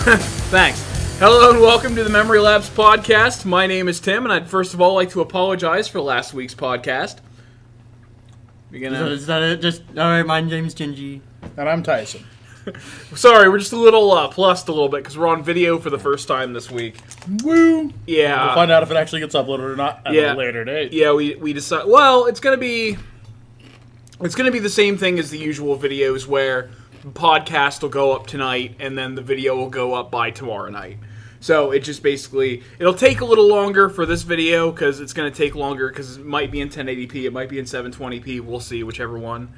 Thanks. Hello and welcome to the Memory Labs podcast. My name is Tim, and I'd first of all like to apologize for last week's podcast. You're So gonna, is that it? Just all right. My name's Gingy. And I'm Tyson. sorry, we're just a little uh, plussed a little bit because we're on video for the first time this week. Woo! Yeah, We'll find out if it actually gets uploaded or not at Yeah. a later date. yeah, we we decide. Well, it's gonna be it's gonna be the same thing as the usual videos where the podcast will go up tonight and then the video will go up by tomorrow night. So it just basically it'll take a little longer for this video because it's gonna take longer because it might be in 1080p, it might be in 720p. We'll see whichever one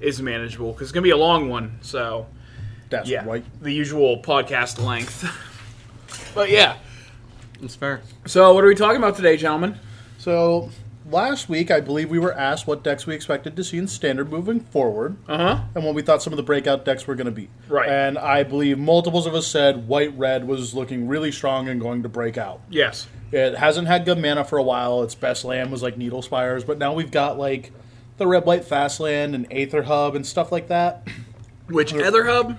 is manageable because it's gonna be a long one. So That's yeah, right. the usual podcast length. but yeah. It's fair. So what are we talking about today, gentlemen? So, last week, I believe we were asked what decks we expected to see in standard moving forward, Uh huh. and what we thought some of the breakout decks were going to be. Right. And I believe multiples of us said white red was looking really strong and going to break out. Yes. It hasn't had good mana for a while. Its best land was like Needle Spires, but now we've got like the red white fast land and Aether Hub and stuff like that. Which Aether Hub?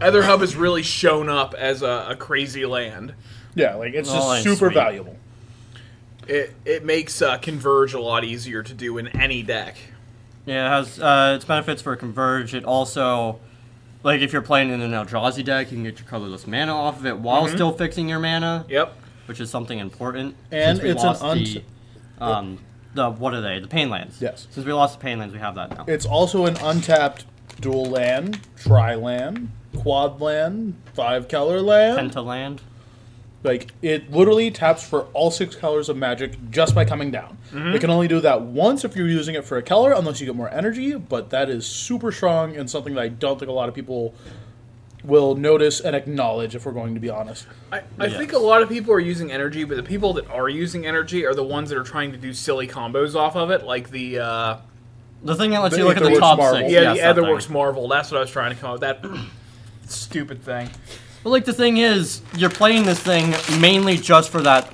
Etherhub has really shown up as a, a crazy land. Yeah, like it's Oh, just super sweet. valuable. It it makes uh, converge a lot easier to do in any deck. Yeah, it has uh, its benefits for converge. It also, like, if you're playing in an Eldrazi deck, you can get your colorless mana off of it while Mm-hmm. still fixing your mana, Yep. which is something important. And it's an unt- the, um, the what are they? The pain lands. Yes. Since we lost the pain lands, we have that now. It's also an untapped dual land, tri land, quad land, five color land. Penta land. Like it literally taps for all six colors of magic just by coming down. It can only do that once if you're using it for a color, unless you get more energy. But that is super strong and something that I don't think a lot of people will notice and acknowledge. If we're going to be honest, I, I Yes. think a lot of people are using energy, but the people that are using energy are the ones that are trying to do silly combos off of it, like the uh, The thing that lets you look at the top Marvel. six. yeah, yes, the that thing. Aetherworks Marvel. That's what I was trying to come up with. That stupid thing. But like the thing is, you're playing this thing mainly just for that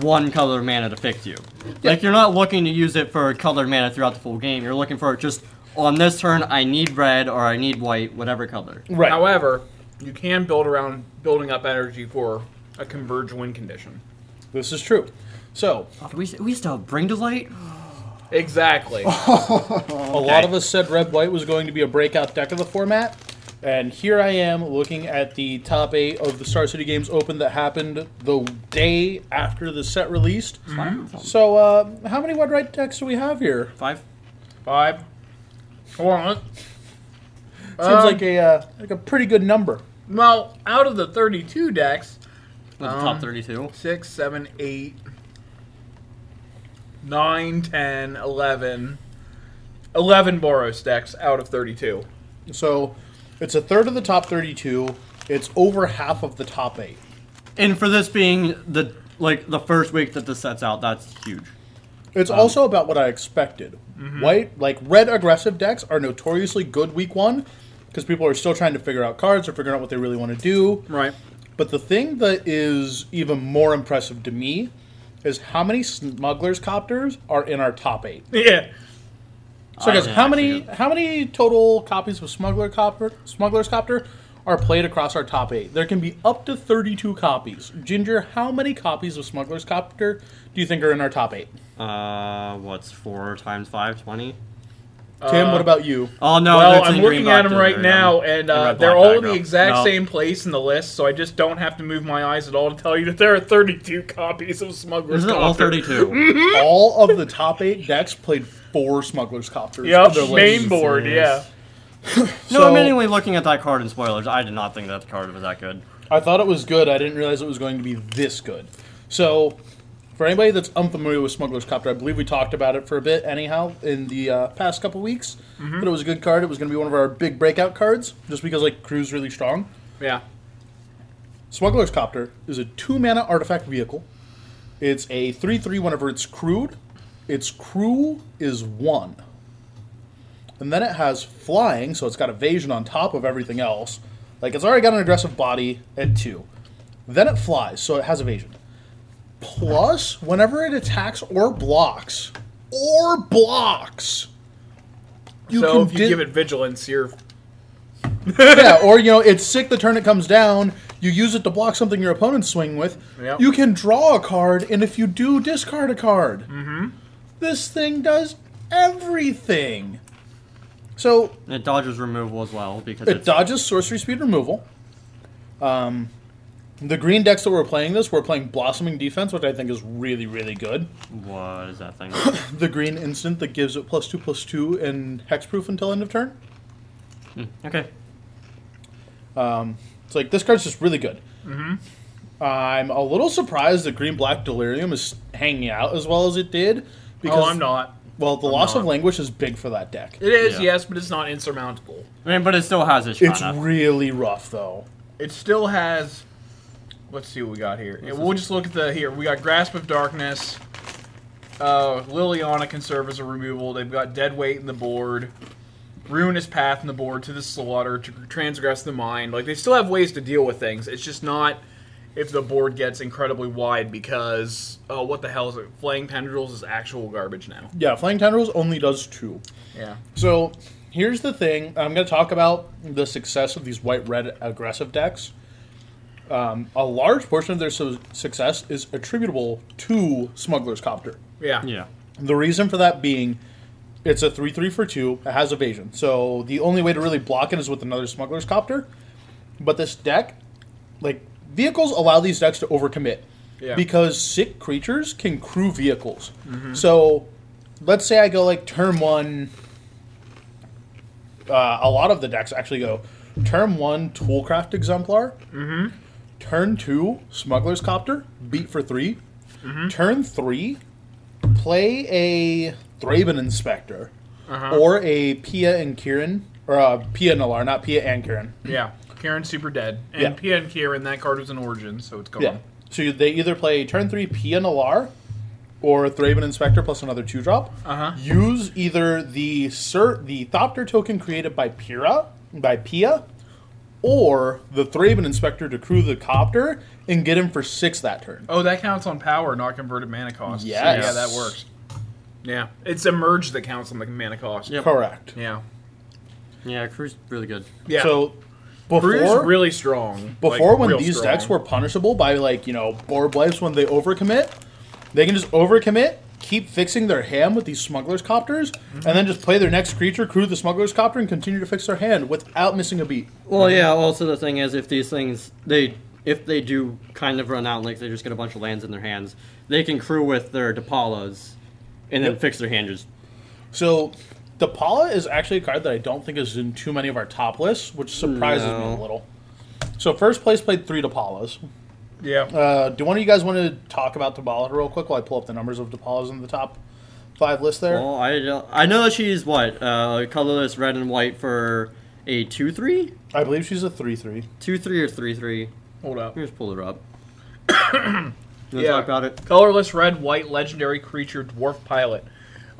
one color mana to fix you. Like you're not looking to use it for colored mana throughout the full game. You're looking for it just on this turn. I need red or I need white, whatever color. right? However, you can build around building up energy for a converge win condition. this is true. So Oh, we we still have bring to light. Exactly. A lot of us said red white was going to be a breakout deck of the format, and here I am looking at the top eight of the Star City Games Open that happened the day after the set released. So, uh, how many red white decks do we have here? Five. Five. Hold on. Seems Um, like a uh, like a pretty good number. Well, out of the 32 decks, With the Um, top 32. 6, 7, 8, 9, 10, 11, 11 Boros decks out of 32. So, it's a third of the top thirty-two. It's over half of the top eight. And for this being the like the first week that this sets out, that's huge. It's um, also about what I expected. Mm-hmm. White, like red aggressive decks are notoriously good week one because people are still trying to figure out cards or figuring out what they really want to do. Right. But the thing that is even more impressive to me is how many smugglers copters are in our top eight. Yeah. So, guys, how many how many total copies of Smuggler Copter, Smuggler's Copter are played across our top eight? There can be up to thirty-two copies. Ginger, how many copies of Smuggler's Copter do you think are in our top eight? Uh, what's four times five? Twenty. Tim, what about you? Oh no! well, I'm in looking at them right diagram. now, and uh, they're all in the exact No. same place in the list, so I just don't have to move my eyes at all to tell you that there are 32 copies of Smuggler's Isn't it all Copter. thirty-two? All of the top eight decks played four Smuggler's Copters. Yep, of their main list. board, yeah. no, So- I'm anyway looking at that card in spoilers. I did not think that card was that good. I thought it was good. I didn't realize it was going to be this good. So, for anybody that's unfamiliar with Smuggler's Copter, I believe we talked about it for a bit, anyhow, in the uh, past couple weeks. But it was a good card. It was going to be one of our big breakout cards, just because like crew's really strong. Yeah. Smuggler's Copter is a two mana artifact vehicle. It's a 3 3 whenever it's crewed. Its crew is 1. And then it has flying, so it's got evasion on top of everything else. Like it's already got an aggressive body at 2. Then it flies, so it has evasion. Plus, whenever it attacks or blocks, or blocks, you so can if you di- give it vigilance, you're yeah, or you know, it's sick the turn it comes down. You use it to block something your opponent's swing with. Yep. You can draw a card, and if you do, discard a card. Mm-hmm. This thing does everything. So it dodges removal as well because it it's dodges sorcery speed removal. Um, the green decks that we're playing this, we're playing Blossoming Defense, which I think is really, really good. what is that thing? The green instant that gives it plus two, plus two, and hexproof until end of turn. okay. It's like this card's just really good. Mm-hmm. I'm a little surprised that Green Black Delirium is hanging out as well as it did. Because oh, I'm not. Well, the I'm loss of not. languish is big for that deck. It is, Yeah. yes, but it's not insurmountable. I mean, but it still has its It's mana. really rough though. It still has. Let's see what we got here. we'll just look at the here. We got Grasp of Darkness. Uh, Liliana can serve as a removal. They've got Dead Weight in the board. Ruinous Path in the board to the slaughter to transgress the mind. Like they still have ways to deal with things. It's just not if the board gets incredibly wide because oh what the hell is it? Flaying Tendrils is actual garbage now. Yeah, Flaying Tendrils only does two. Yeah. So here's the thing. I'm going to talk about the success of these white-red aggressive decks. Um, a large portion of their su- success is attributable to Smuggler's Copter. Yeah. Yeah. The reason for that being, it's a three-three for two. It has evasion, so the only way to really block it is with another Smuggler's Copter. But this deck, like vehicles, allow these decks to overcommit Yeah. because sick creatures can crew vehicles. Mm-hmm. So, let's say I go like turn one. Uh, a lot of the decks actually go turn one Toolcraft Exemplar, turn two Smuggler's Copter, beat for 3 turn three play a Thraben Inspector or a Pia and Kiran or uh, Pia Nalar, not Pia and Kiran. Yeah. Kiran's super dead. And Yeah. Pia and Kiran, that card was an origin, so it's gone. Yeah. So they either play turn three Pia Nalar or Thraben Inspector plus another two drop. Uh-huh. Use either the Sir the Thopter token created by Pira by Pia or the Thraben Inspector to crew the copter and get him for six that turn. Oh, that counts on power, not converted mana cost. So, yeah, that works. Yeah. It's emerge that counts on the mana cost. Yep. Correct. Yeah. Yeah, crew's really good. Yeah. So Brew's before really strong. before like, when these strong. decks were punishable by like you know board wipes when they overcommit, they can just overcommit, keep fixing their hand with these smugglers copters, and then just play their next creature, crew the smugglers copter, and continue to fix their hand without missing a beat. Well, yeah. Also, the thing is, if these things they if they do kind of run out, like they just get a bunch of lands in their hands, they can crew with their Depalas, and then Yep. fix their hand just So, Depala is actually a card that I don't think is in too many of our top lists, which surprises me a little. So, first place played three Depalas. Yeah. Uh, do one of you guys want to talk about Depala real quick while I pull up the numbers of Depalas in the top five list there? Well, I don't- I know that she's what uh, colorless red and white for a two three, I believe she's a 3 3. two three or three three. Hold up. Here's pull it up. you wanna Yeah. talk about it? Colorless red, white, legendary creature, dwarf pilot.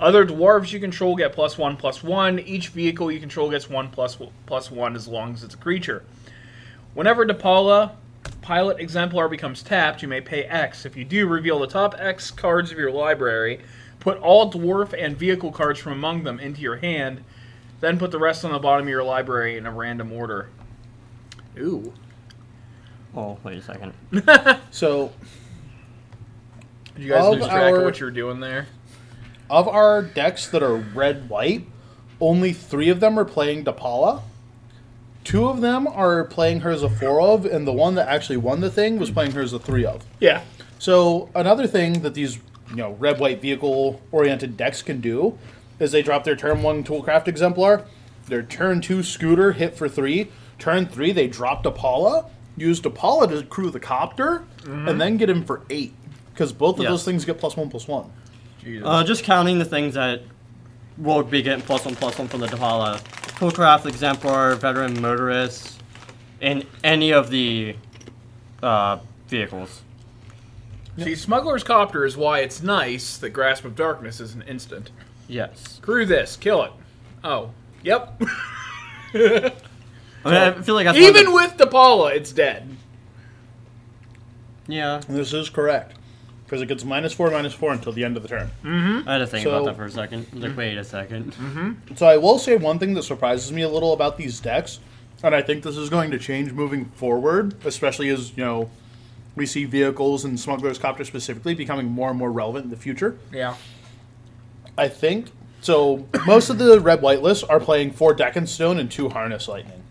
Other dwarves you control get plus one, plus one. Each vehicle you control gets one, plus, plus one as long as it's a creature. Whenever Depala pilot exemplar becomes tapped, you may pay X. If you do, reveal the top X cards of your library, put all dwarf and vehicle cards from among them into your hand, then put the rest on the bottom of your library in a random order. Ooh. Oh, wait a second. So, Did you guys Of lose track of what you were doing there? of our decks that are red white, only three of them are playing Depala. Two of them are playing her as a four of, and the one that actually won the thing was playing her as a three of. Yeah. So another thing that these you know red white vehicle oriented decks can do is they drop their turn one toolcraft exemplar, their turn two scooter hit for three, turn three they drop Depala, use Depala to crew the copter, and then get him for eight because both of Yes. those things get plus one plus one. Uh, just counting the things that will be getting plus one plus one from the Depala. Toolcraft, Exemplar, Veteran Motorist, in any of the uh, vehicles. See, Smuggler's Copter is why it's nice that Grasp of Darkness is an instant. Yes. Crew this, kill it. Oh, yep. I mean, I feel like that's one of Even the- with Depala, it's dead. yeah. This is correct because it gets minus four minus four until the end of the turn. Mm-hmm. I had to think So- about that for a second. Like, mm-hmm. wait a second. Mm-hmm. So I will say one thing that surprises me a little about these decks. and I think this is going to change moving forward, especially as you know we see vehicles and smugglers copter specifically becoming more and more relevant in the future. Yeah. I think so. Most of the red white lists are playing four deck and stone and two harness lightning,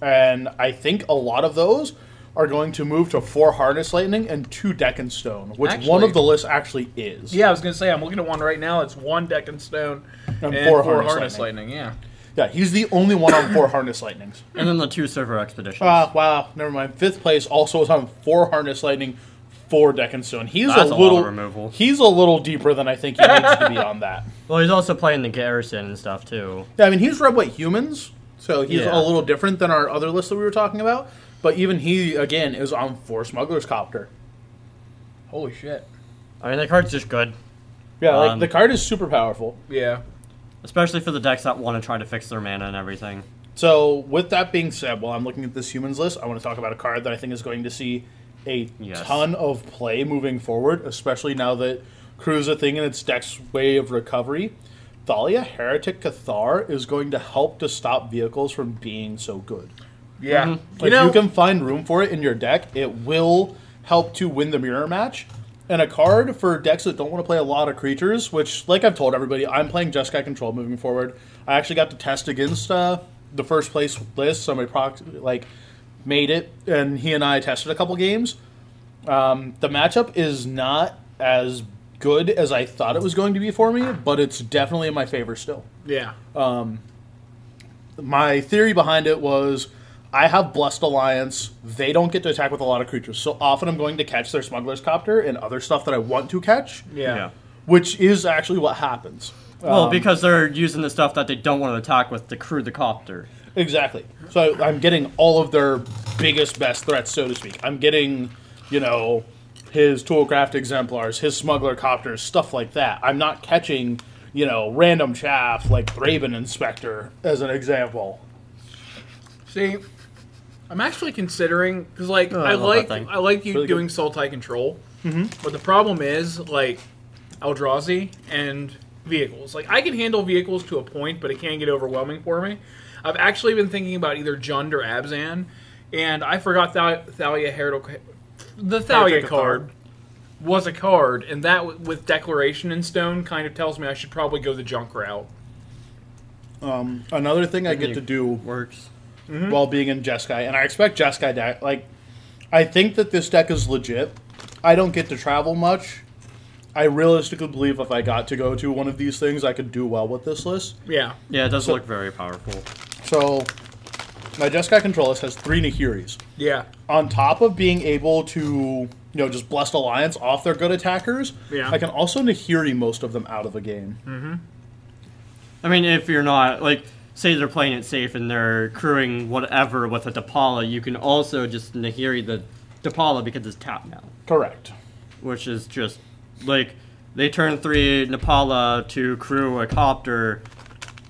and I think a lot of those are going to move to four harness lightning and two deck and stone, which one of the lists actually is. Yeah, I was gonna say I'm looking at one right now. It's one deck and stone and, four four, harness harness, lightning. lightning. Yeah. yeah, he's the only one on four harness lightnings. And then the two Servo Exhibitions. Ah, wow, never mind. Fifth place also is on four harness lightning, four deck and stone. He's That's a a lot little of removal. He's a little deeper than I think he needs to be on that. well, he's also playing the garrison and stuff too. Yeah, I mean he's red white humans, so he's Yeah. a little different than our other list that we were talking about. But even he again is on four smugglers copter. Holy shit. I mean, the card's just good, Yeah, like Um, the card is super powerful. Yeah. especially for the decks that want to try to fix their mana and everything. So with that being said, while I'm looking at this humans list, I want to talk about a card that I think is going to see a Yes. ton of play moving forward, especially now that crew's a thing in its deck's way of recovery. Thalia Heretic Cathar is going to help to stop vehicles from being so good. Yeah. Mhm. You if know, you can find room for it in your deck, it will help to win the mirror match. And a card for decks that don't want to play a lot of creatures, which, like I've told everybody, I'm playing Jeskai Control moving forward. I actually got to test against uh, the first place list. Somebody proc- like made it, and he and I tested a couple games. Um, the matchup is not as good as I thought it was going to be for me, but it's definitely in my favor still yeah. Um, my theory behind it was I have Blessed Alliance. They don't get to attack with a lot of creatures. So often I'm going to catch their Smuggler's Copter and other stuff that I want to catch, Yeah. which is actually what happens. Well, Um, because they're using the stuff that they don't want to attack with to crew the copter. Exactly. So I'm getting all of their biggest, best threats, so to speak. I'm getting, you know, his Toolcraft exemplars, his Smuggler Copters, stuff like that. I'm not catching, you know, random chaff like Thraben Inspector, as an example. See, I'm actually considering because like Oh, I I, love like that thing. I like you Really good. doing Sultai control, mm-hmm. but the problem is like Eldrazi and vehicles. Like I can handle vehicles to a point, but it can get overwhelming for me. I've actually been thinking about either Jund or Abzan, and I forgot Thal- Thalia Herald. The Thalia Heretic card was a card, and that w- with Declaration in Stone kind of tells me I should probably go the junk route. Um, another thing I get to do Works. While being in Jeskai, and I expect Jeskai deck. Like, I think that this deck is legit. I don't get to travel much. I realistically believe if I got to go to one of these things, I could do well with this list. Yeah, Yeah, it does So- look very powerful. So, my Jeskai control list has three Nahiris. yeah, On top of being able to, you know, just Blessed Alliance off their good attackers, Yeah. I can also Nahiri most of them out of the game. Mm-hmm. I mean, if you're not like, say they're playing it safe and they're crewing whatever with a Depala, you can also just Nahiri the Depala because it's tapped now, Correct. which is just like they turn three Depala to crew a copter.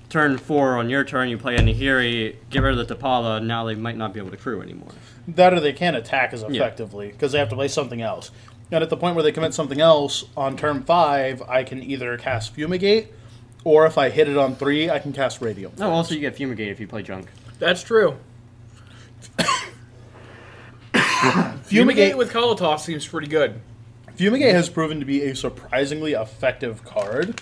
Turn four on your turn, you play a Nahiri, get rid of the Depala, now they might not be able to crew anymore. That or they can't attack as effectively because they have to play something else. And at the point where they commit something else on turn five, I can either cast Fumigate, or if I hit it on three, I can cast Radium. Oh, also you get Fumigate if you play Junk. that's true. Fumigate with Kalitas seems pretty good. Fumigate has proven to be a surprisingly effective card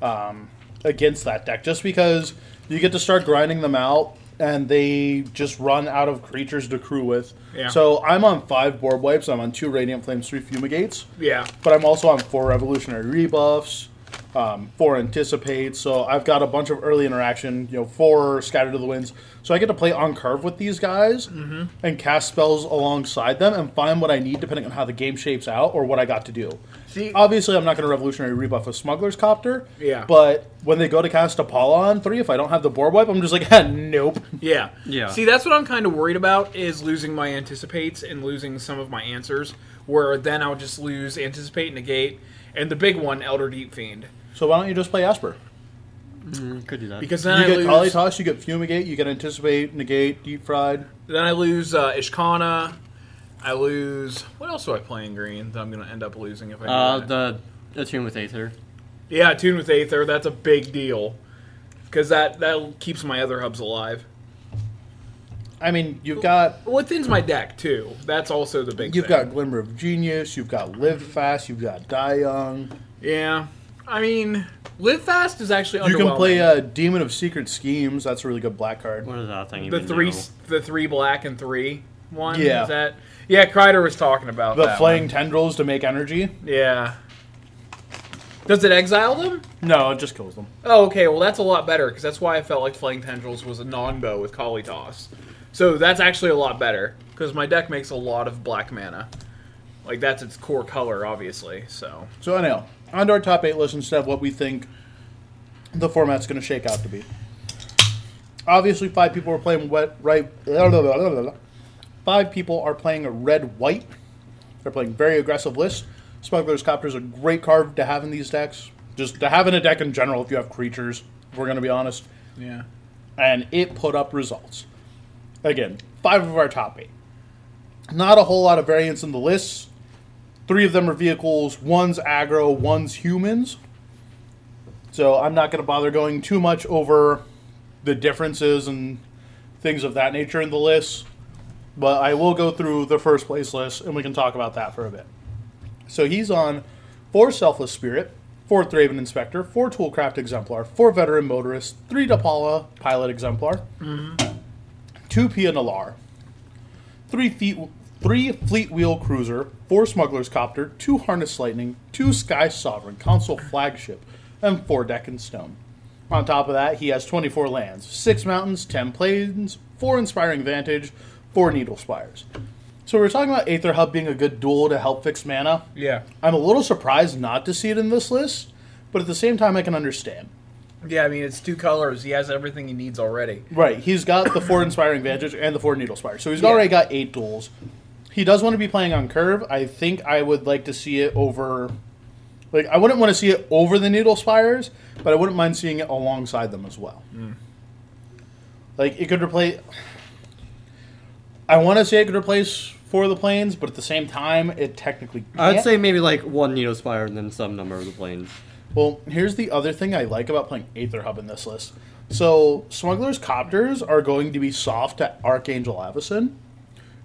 um, against that deck, just because you get to start grinding them out, and they just run out of creatures to crew with. Yeah. So I'm on five board wipes. I'm on two Radiant Flames, three Fumigates. Yeah, but I'm also on four revolutionary rebuffs, um, four anticipate. So I've got a bunch of early interaction. You know, four scattered to the winds. So I get to play on curve with these guys and cast spells alongside them and find what I need depending on how the game shapes out or what I got to do. See- obviously I'm not going to revolutionary rebuff a smuggler's copter. Yeah. but when they go to cast Apollo on three, if I don't have the board wipe, I'm just like, nope. yeah, Yeah. See, that's what I'm kind of worried about is losing my anticipates and losing some of my answers. Where then I'll just lose anticipate, negate, and the big one, Elder Deep Fiend. So why don't you just play Esper? Mm, could do that. Because then you I get lose. Kalitas, you get Fumigate, you get Anticipate, Negate, Deep Fried. Then I lose uh, Ishkanah. I lose. What else do I play in green that I'm going to end up losing if I do uh, that? the Attune with Aether. Yeah, Tune with Aether. That's a big deal because that that keeps my other hubs alive. I mean, you've got Well, it thins my deck too. That's also the big. you've thing. got Glimmer of Genius, you've got Live Fast, you've got Die Young. Yeah, I mean, live fast is actually You can underwhelming. play uh, Demon of Secret Schemes. That's a really good black card. What is that thing the even three, do? the three black and three one. Yeah. is that yeah? Kreider was talking about The that flaying one. tendrils to make energy. Yeah. Does it exile them? No, it just kills them. Oh, okay. Well, that's a lot better because that's why I felt like Flaying Tendrils was a non-bow with Kalitas. So that's actually a lot better because my deck makes a lot of black mana. Like that's its core color, obviously. So So anyhow, on to our top eight list instead of what we think the format's going to shake out to be. Obviously, five people are playing wet right. Five people are playing a red white. They're playing very aggressive lists. Smuggler's Copter is a great card to have in these decks. Just to have in a deck in general if you have creatures. If we're going to be honest. yeah. and it put up results. Again, five of our top eight. Not a whole lot of variance in the lists. Three of them are vehicles, one's aggro, one's humans. So I'm not going to bother going too much over the differences and things of that nature in the lists. But I will go through the first place list and we can talk about that for a bit. So he's on four Selfless Spirit, four Thraben Inspector, four Toolcraft Exemplar, four Veteran Motorist, three Depala Pilot Exemplar, mm-hmm. two Pia Nalar, three, feet, three Fleetwheel Cruiser, four Smuggler's Copter, two Harness Lightning, two Sky Sovereign, Consul Flagship, and four Deck and Stone. On top of that, he has 24 lands, 6 mountains, 10 plains, 4 Inspiring Vantage, 4 Needle Spires. So we we're talking about Aether Hub being a good duel to help fix mana. Yeah. I'm a little surprised not to see it in this list, but at the same time, I can understand. Yeah. I mean, it's two colors. He has everything he needs already. Right, he's got the four Inspiring Vantage and the four Needle Spire, so he's Yeah. already got eight duels. He does want to be playing on curve. I think I would like to see it over. Like, I wouldn't want to see it over the Needle Spires, but I wouldn't mind seeing it alongside them as well. Mm. Like, it could replace. I want to say it could replace Four of the Planes, but at the same time, it technically I'd can't. say maybe like one Needle Spire and then some number of the planes. Well, here's the other thing I like about playing Aether Hub in this list. So, Smuggler's Copters are going to be soft to Archangel Avacyn.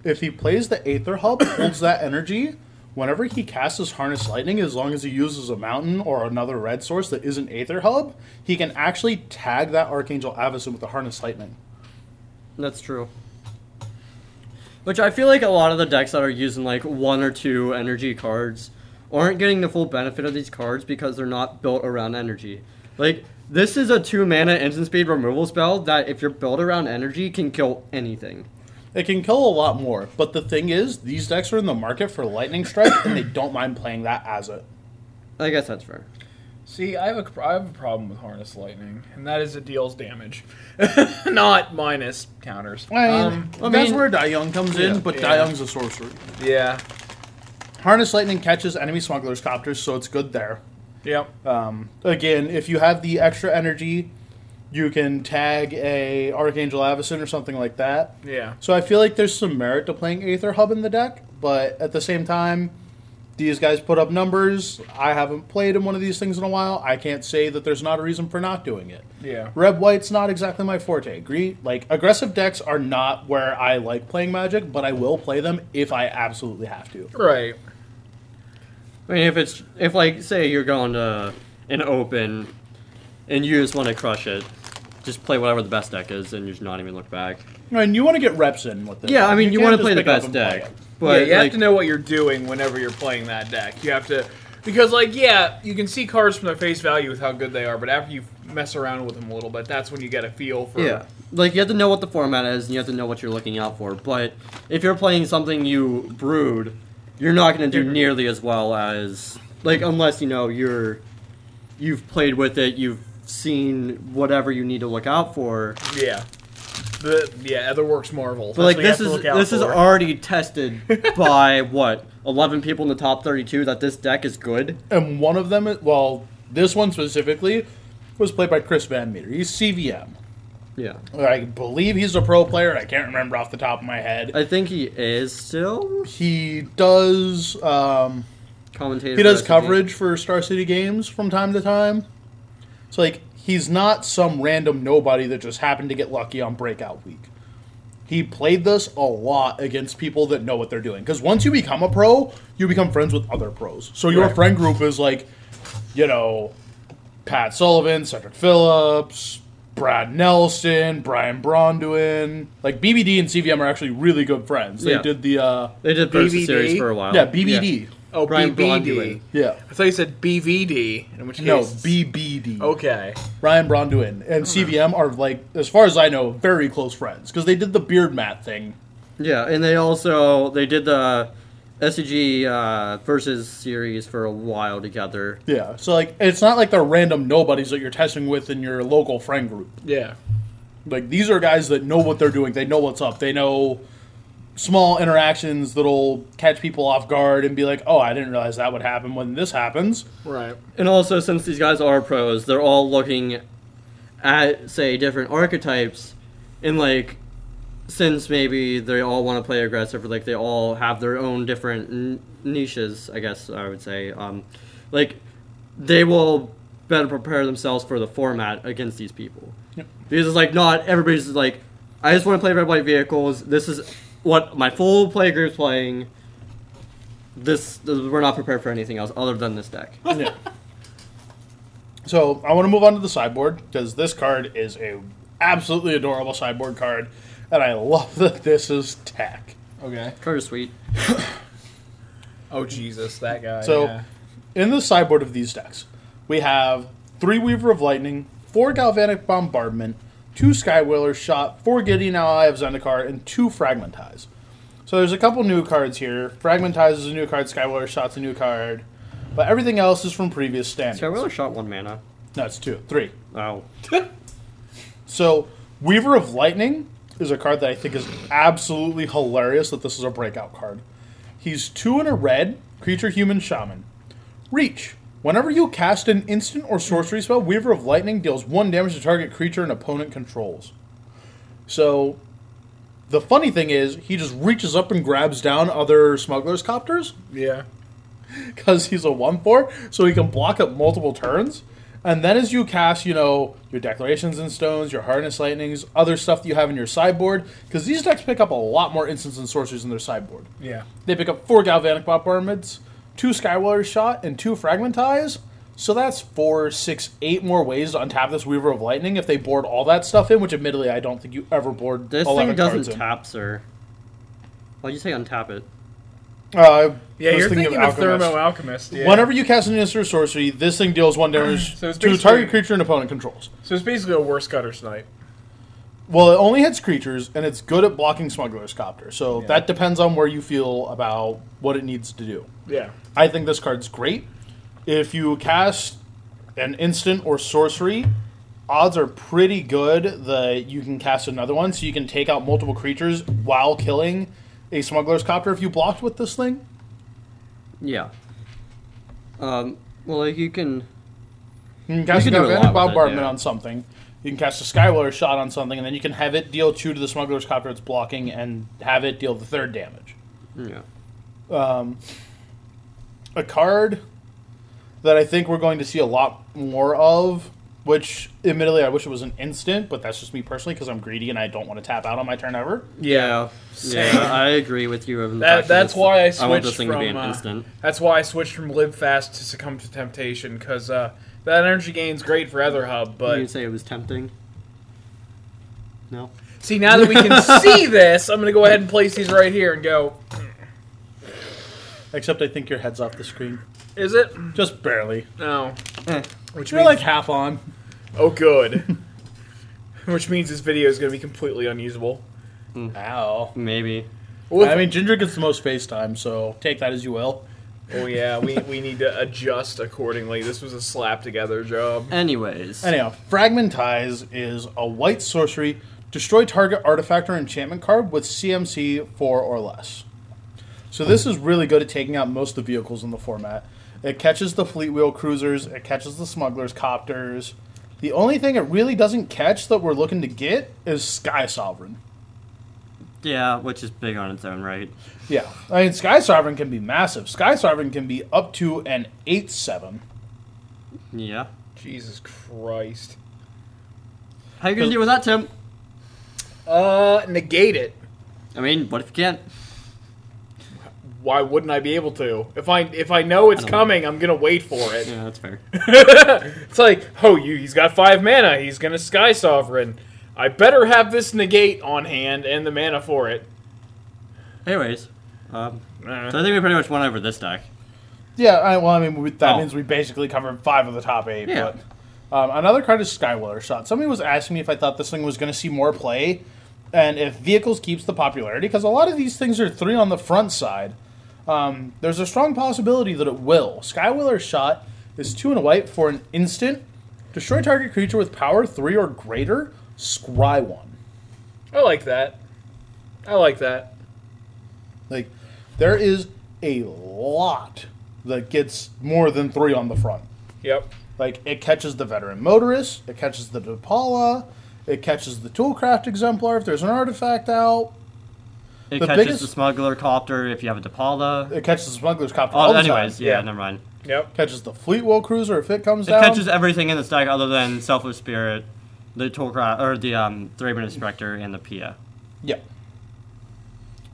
If he plays the Aether Hub, holds that energy, whenever he casts his Harness Lightning, as long as he uses a mountain or another red source that isn't Aether Hub, he can actually tag that Archangel Avacyn with the Harness Lightning. That's true. Which I feel like a lot of the decks that are using like one or two energy cards aren't getting the full benefit of these cards because they're not built around energy. Like this is a two mana instant speed removal spell that if you're built around energy can kill anything. It can kill a lot more, but the thing is, these decks are in the market for Lightning Strike, and they don't mind playing that as it. I guess that's fair. See, I have a I have a problem with Harness Lightning, and that is it deals damage, not minus counters. I mean, Um, I that's mean- where Young comes in, but Yeah. Young's a sorcery. yeah. Harness Lightning catches enemy smugglers' copters, so it's good there. Yep. Um, again, if you have the extra energy, you can tag a Archangel Avacyn or something like that. Yeah. So I feel like there's some merit to playing Aether Hub in the deck, but at the same time, these guys put up numbers. I haven't played in one of these things in a while. I can't say that there's not a reason for not doing it. Yeah. Red White's not exactly my forte. Agree? Like aggressive decks are not where I like playing Magic, but I will play them if I absolutely have to. Right. I mean if it's if like say you're going to an open and you just want to crush it, just play whatever the best deck is and just not even look back. And you want to get reps in with this. Yeah, I mean you, can't want to play the best deck. But yeah, you have to know what you're doing whenever you're playing that deck. You have to, because like yeah, you can see cards from their face value with how good they are, but after you mess around with them a little bit, that's when you get a feel for. Yeah. Like you have to know what the format is and you have to know what you're looking out for. But if you're playing something you brewed, you're not going to do nearly as well as like unless you know you're you've played with it, you've seen whatever you need to look out for. Yeah. The yeah, Aetherworks Marvel. But like That's this what is you have to look out this is for. already tested by what 11 people in the top 32 that this deck is good. And one of them, well, this one specifically, was played by Chris VanMeter. He's CVM. Yeah. I believe he's a pro player. I can't remember off the top of my head. I think he is still He does um, commentator. he does coverage for Star City Games from time to time. So like he's not some random nobody that just happened to get lucky on breakout week. he played this a lot against people that know what they're doing. Because once you become a pro, you become friends with other pros. So your Right. friend group is like, you know, Pat Sullivan, Cedric Phillips, Brad Nelson, Brian Braun-Duin. Like BBD and CVM are actually really good friends. They Yeah. did the uh They did BBD? series for a while. yeah, BBD. Oh, Brian BBD. Braun-Duin. Yeah. I thought you said BVD, in which case. No, BBD. Okay. Brian Braun-Duin and CVM are like, as far as I know, very close friends because they did the beard mat thing. Yeah, and they also they did the SCG uh, versus series for a while together. Yeah, so like it's not like they're random nobodies that you're testing with in your local friend group. Yeah. Like these are guys that know what they're doing. They know what's up. They know small interactions that'll catch people off guard and be like, "Oh, I didn't realize that would happen when this happens." Right. And also, since these guys are pros, they're all looking at say different archetypes, and like since maybe they all want to play aggressive, or like they all have their own different n- niches, I guess I would say. Um, like they will better prepare themselves for the format against these people. Yep. Because it's like not everybody's like, I just want to play red white vehicles. This is what my full play group's playing. This we're not prepared for anything else other than this deck. yeah. So I want to move on to the sideboard because this card is a absolutely adorable sideboard card, and I love that this is tech. Okay. Card is sweet. Oh, Jesus, that guy. So, yeah. in the sideboard of these decks, we have three Weaver of Lightning, four Galvanic Bombardment, two Skywhaler Shot, four Gideon Ally of Zendikar, and two Fragmentize. So there's a couple new cards here. Fragmentize is a new card, Skywhaler Shot's a new card, but everything else is from previous standards. Skywhaler shot one mana. No, it's two, three. Oh. So Weaver of Lightning is a card that I think is absolutely hilarious that this is a breakout card. He's two in a red, creature human shaman. Reach. Whenever you cast an instant or sorcery spell, Weaver of Lightning deals one damage to target creature an opponent controls. So the funny thing is, he just reaches up and grabs down other smugglers' copters Yeah. because he's a 1 4, so he can block up multiple turns. And then as you cast, you know, your Declarations and Stones, your Harness Lightnings, other stuff that you have in your sideboard, because these decks pick up a lot more instants and sorceries in their sideboard. Yeah. They pick up four Galvanic Bombardments, two Skywhaler Shot, and two Fragmentize. So that's four, six, eight more ways to untap this Weaver of Lightning if they board all that stuff in, which admittedly I don't think you ever board This 11 thing doesn't cards in. tap, sir. Why'd you say untap it? Uh, Yeah, you're thinking, of, Alchemist. Thermo Alchemist. Yeah. Whenever you cast an instant or sorcery, this thing deals one damage So to a target creature and opponent controls. So it's basically a worse Guttersnipe. Well, it only hits creatures, and it's good at blocking Smuggler's Copter. So Yeah. that depends on where you feel about what it needs to do. Yeah. I think this card's great. If you cast an instant or sorcery, odds are pretty good that you can cast another one, so you can take out multiple creatures while killing a Smuggler's Copter if you blocked with this thing. Yeah. Um. Well, like you can. You can cast You a can do a Galvanic lot with it, Bombardment yeah. on something. You can cast a Skywhaler shot on something, and then you can have it deal two to the Smuggler's Copter it's blocking, and have it deal the third damage. Yeah. A card that I think we're going to see a lot more of, which admittedly I wish it was an instant, but that's just me personally because I'm greedy and I don't want to tap out on my turn ever. Yeah. Same. Yeah. I agree with you. in That, fact that that's this- why I I want switched this thing from. to be an uh, instant. That's why I switched from Live Fast to Succumb to Temptation because uh, that energy gain's great for Aether Hub, but. you but say it was tempting. No. see now that we can see this, I'm gonna go ahead and place these right here and go. Except I think your head's off the screen. Is it? Just barely. No. Eh. Which You're means like half on. oh good. Which means this video is gonna be completely unusable. Ow. Maybe. Well, I mean, Ginger gets the most face time, so take that as you will. Oh yeah, we, we need to adjust accordingly. This was a slap together job. Anyways. Anyhow, Fragmentize is a white sorcery. Destroy target artifact or enchantment card with CMC 4 or less. So this is really good at taking out most of the vehicles in the format. It catches the fleetwheel cruisers, it catches the smugglers copters. The only thing it really doesn't catch that we're looking to get is Sky Sovereign. Yeah, which is big on its own right. Yeah, I mean Sky Sovereign can be massive. Sky Sovereign can be up to an 8-7. Yeah. Jesus Christ. How are you gonna deal with that, Tim? Uh, negate it. I mean, what if you can't? Why wouldn't I be able to? If I if I know it's I don't coming, I'm gonna wait for it. Yeah, that's fair. it's like, oh, you he's got five mana. He's gonna Sky Sovereign. I better have this negate on hand and the mana for it. Anyways, um, Uh, so I think we pretty much went over this deck. Yeah, I, well, I mean, we, that Oh. means we basically covered five of the top eight. Yeah. But um, another card is Skywhaler Shot. Somebody was asking me if I thought this thing was going to see more play, and if Vehicles keeps the popularity, because a lot of these things are three on the front side. Um, there's a strong possibility that it will. Skywhaler Shot is two and a white for an instant. Destroy target creature with power three or greater. Scry one. I like that. I like that. Like, there is a lot that gets more than three on the front. Yep. Like it catches the veteran motorist, it catches the Depala, it catches the toolcraft exemplar if there's an artifact out, It The catches biggest- the smuggler copter if you have a Depala. it catches the smuggler's copter. Oh, all the anyways, time. yeah, Yeah. never mind. Yep. catches the Fleetwheel cruiser if it comes It down. catches everything in the stack other than Selfless Spirit, the Toolcraft, or the um, Thraben Inspector, and the Pia. yeah.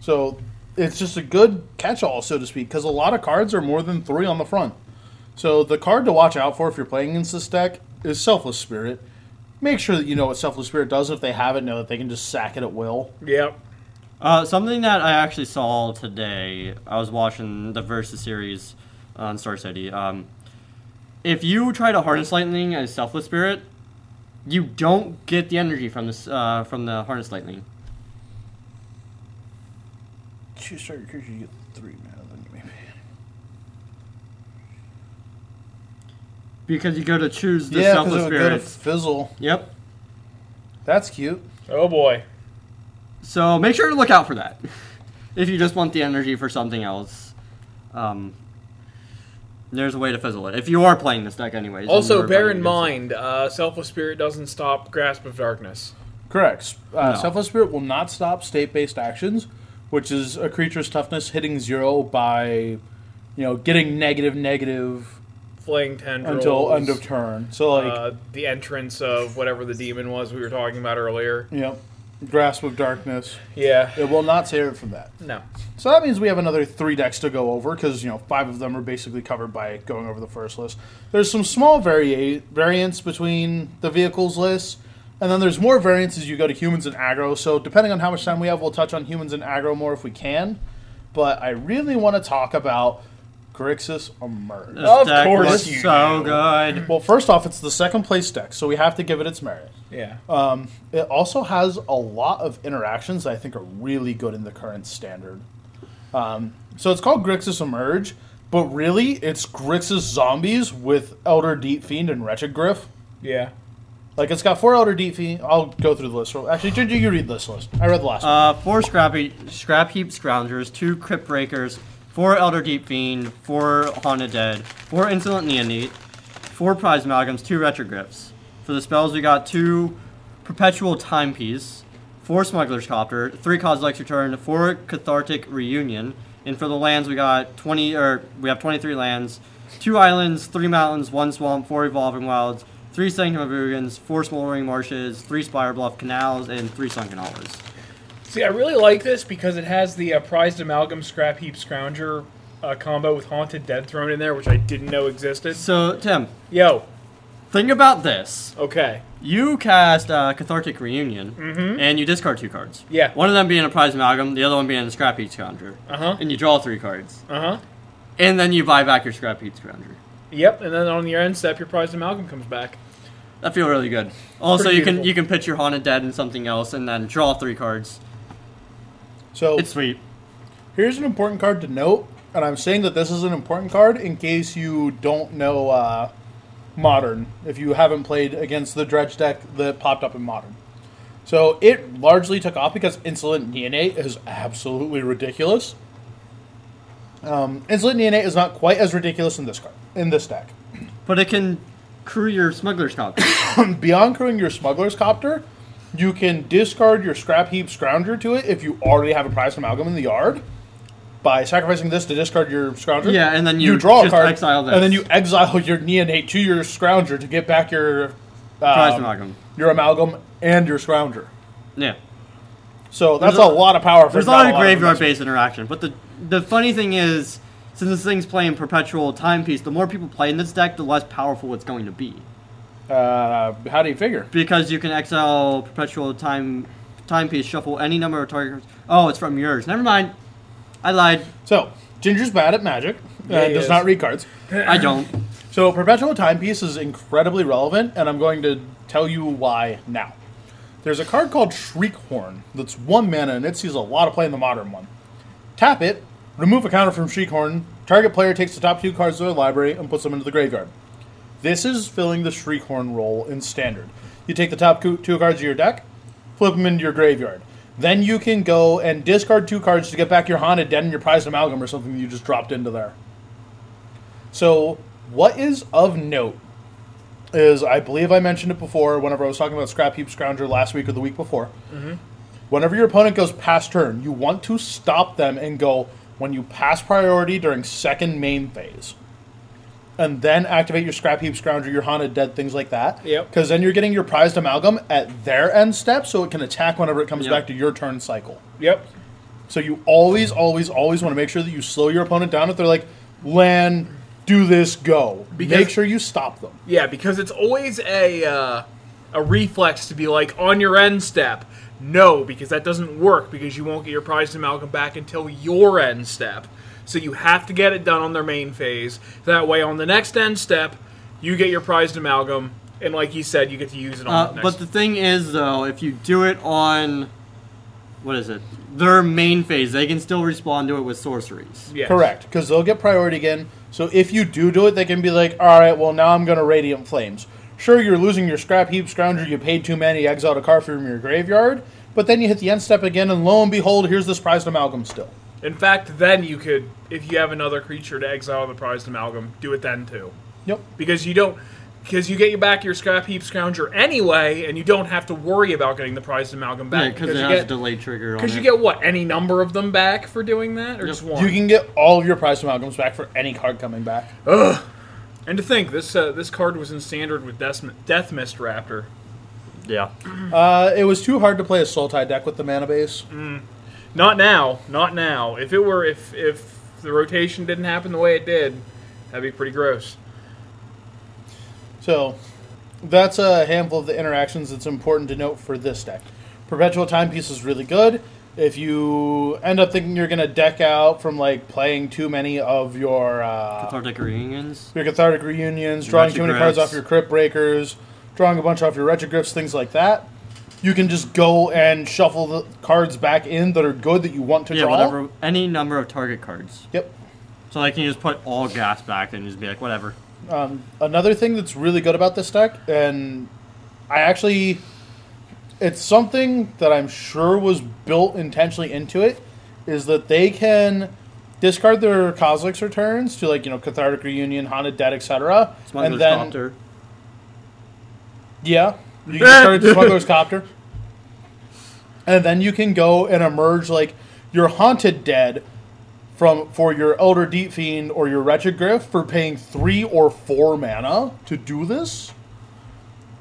So it's just a good catch-all, so to speak, because a lot of cards are more than three on the front. So the card to watch out for if you're playing against this deck is Selfless Spirit. Make sure that you know what Selfless Spirit does. If they have it, know that they can just sack it at will. Yep. Uh, something that I actually saw today, I was watching the Versus series on Star City. Um, if you try to harness lightning as Selfless Spirit, you don't get the energy from this uh, from the harness lightning. Choose target creature, you get three mana. Then maybe. Because you go to choose the Yeah, because Selfless it would go to Spirits. fizzle. Yep. That's cute. Oh boy. So make sure to look out for that. if you just want the energy for something else, um, there's a way to fizzle it. If you are playing this deck, anyways. Also, bear in mind, uh, Selfless Spirit doesn't stop Grasp of Darkness. Correct. Uh, No. Selfless Spirit will not stop state-based actions, which is a creature's toughness hitting zero by, you know, getting negative negative Flaying Tendrils. until end of turn. So like, uh, the entrance of whatever the demon was we were talking about earlier. you know, grasp of darkness. Yeah. It will not save it from that. No. So that means we have another three decks to go over because you know five of them are basically covered by going over the first list. There's some small varia- variants between the vehicles list, and then there's more variants as you go to humans and aggro. So depending on how much time we have, we'll touch on humans and aggro more if we can. But I really want to talk about Grixis Emerge. This Of deck course was you so good. Well, first off, it's the second place deck, so we have to give it its merit. Yeah. Um, it also has a lot of interactions that I think are really good in the current standard. Um, so it's called Grixis Emerge, but really it's Grixis Zombies with Elder Deep Fiend and Wretched Gryff. yeah. Like it's got four Elder Deep Fiend. I'll go through the list. Actually, Ginger, you read this list. I read the last one. Uh, four scrappy scrap heap scroungers, two crypt breakers, four elder deep fiend, four haunted dead, four insolent neonate, four prize amalgams, two retrogriffs. For the spells, we got two perpetual timepiece, four smuggler's copter, three Kozilek's Return, four cathartic reunion, and for the lands, we got twenty or we have twenty three lands, two islands, three mountains, one swamp, four evolving wilds. Three Sanctum of Ugins, four Smoldering Marshes, three Spirebluff Canals, and three Sunken Hollows. See, I really like this because it has the uh, prized amalgam scrap heap scrounger uh, combo with haunted dead thrown in there, which I didn't know existed. So, Tim, Yo. think about this. Okay. You cast uh, Cathartic Reunion, and you discard two cards. Mm-hmm. Yeah. One of them being a prize amalgam, the other one being a scrap Heap scrounger. Uh huh. And you draw three cards. Uh huh. And then you buy back your scrap Heap scrounger. Yep. And then on your end step, your prized amalgam comes back. That feel really good. Also, Pretty you can beautiful. you can pitch your haunted dead and something else, and then draw three cards. So It's sweet. here's an important card to note, and I'm saying that this is an important card in case you don't know uh, Modern, if you haven't played against the Dredge deck that popped up in Modern. So it largely took off because Insolent Neonate is absolutely ridiculous. Um, Insolent Neonate is not quite as ridiculous in this card in this deck. But it can crew your smuggler's copter. Beyond crewing your Smuggler's Copter, you can discard your Scrap Heap Scrounger to it if you already have a prized amalgam in the yard. By sacrificing this to discard your Scrounger. Yeah, and then you draw a card, exile this. and then you exile your Neonate to your Scrounger to get back your prize um, amalgam. your amalgam and your Scrounger. Yeah. So that's a, a- lot of power for There's a lot of graveyard-based interaction, but the the funny thing is, since this thing's playing perpetual timepiece, the more people play in this deck, the less powerful it's going to be. Uh, how do you figure? Because you can exile perpetual time timepiece, shuffle any number of targets. Oh, it's from yours. Never mind. I lied. So Ginger's bad at magic. Yeah, uh, does is. not read cards. I don't. So perpetual timepiece is incredibly relevant, and I'm going to tell you why now. There's a card called Shriekhorn that's one mana, and it sees a lot of play in the modern one. Tap it, remove a counter from Shriekhorn. Target player takes the top two cards of their library and puts them into the graveyard. This is filling the Shriekhorn role in standard. You take the top two cards of your deck, flip them into your graveyard. Then you can go and discard two cards to get back your Haunted Dead and your Prized Amalgam or something you just dropped into there. So, what is of note is I believe I mentioned it before whenever I was talking about Scrap Heap Scrounger last week or the week before. Mm-hmm. Whenever your opponent goes past turn, you want to stop them and go when you pass priority during second main phase. And then activate your Scrap Heap Scrounger, your Haunted Dead, things like that. Yep. Because then you're getting your prized amalgam at their end step so it can attack whenever it comes Yep. back to your turn cycle. Yep. So you always, always, always want to make sure that you slow your opponent down if they're like, land, do this, go. Because- make sure you stop them. Yeah, because it's always a uh, a reflex to be like on your end step. No, because that doesn't work because you won't get your prized amalgam back until your end step. So you have to get it done on their main phase. That way, on the next end step, you get your prized amalgam, and like you said, you get to use it on Uh, the next. but the thing is, though, if you do it on what is it? Their main phase, they can still respond to it with sorceries. Yes. Correct, because they'll get priority again. So if you do do it, they can be like, all right, well, now I'm going to Radiant Flames. Sure, you're losing your Scrap Heap Scrounger, you paid too many, you exiled a card from your graveyard, but then you hit the end step again, and lo and behold, here's this prized amalgam still. In fact, then you could, if you have another creature to exile the prized amalgam, do it then too. Yep. because you don't because you get you back your scrap heap scrounger anyway, and you don't have to worry about getting the prized amalgam Yeah, back because it you has a get delay trigger on because it. you get what any number of them back for doing that, or Yep. just one. You can get all of your prized amalgams back for any card coming back. Ugh. and to think this uh, this card was in standard with Death, Deathmist Raptor. yeah. Uh, it was too hard to play a Sultai deck with the mana base. Not now, not now. If it were if if the rotation didn't happen the way it did, that'd be pretty gross. So that's a handful of the interactions that's important to note for this deck. Perpetual Timepiece is really good. If you end up thinking you're going to deck out from like playing too many of your uh, Cathartic reunions. your cathartic reunions, drawing too many cards off your crypt breakers, drawing a bunch off your Wretched Gryffs, things like that, you can just go and shuffle the cards back in that are good that you want to Yeah, draw. whatever. Any number of target cards. Yep. So I can just put all gas back and just be like, whatever. Um, another thing that's really good about this deck, and I actually, it's something that I'm sure was built intentionally into it, is that they can discard their Kozilek's returns to like you know Cathartic Reunion, Haunted Dead, etc. And then yeah, you can it to Smuggler's Copter, and then you can go and emerge like your Haunted Dead from for your Elder Deep Fiend or your Wretched Gryff for paying three or four mana to do this.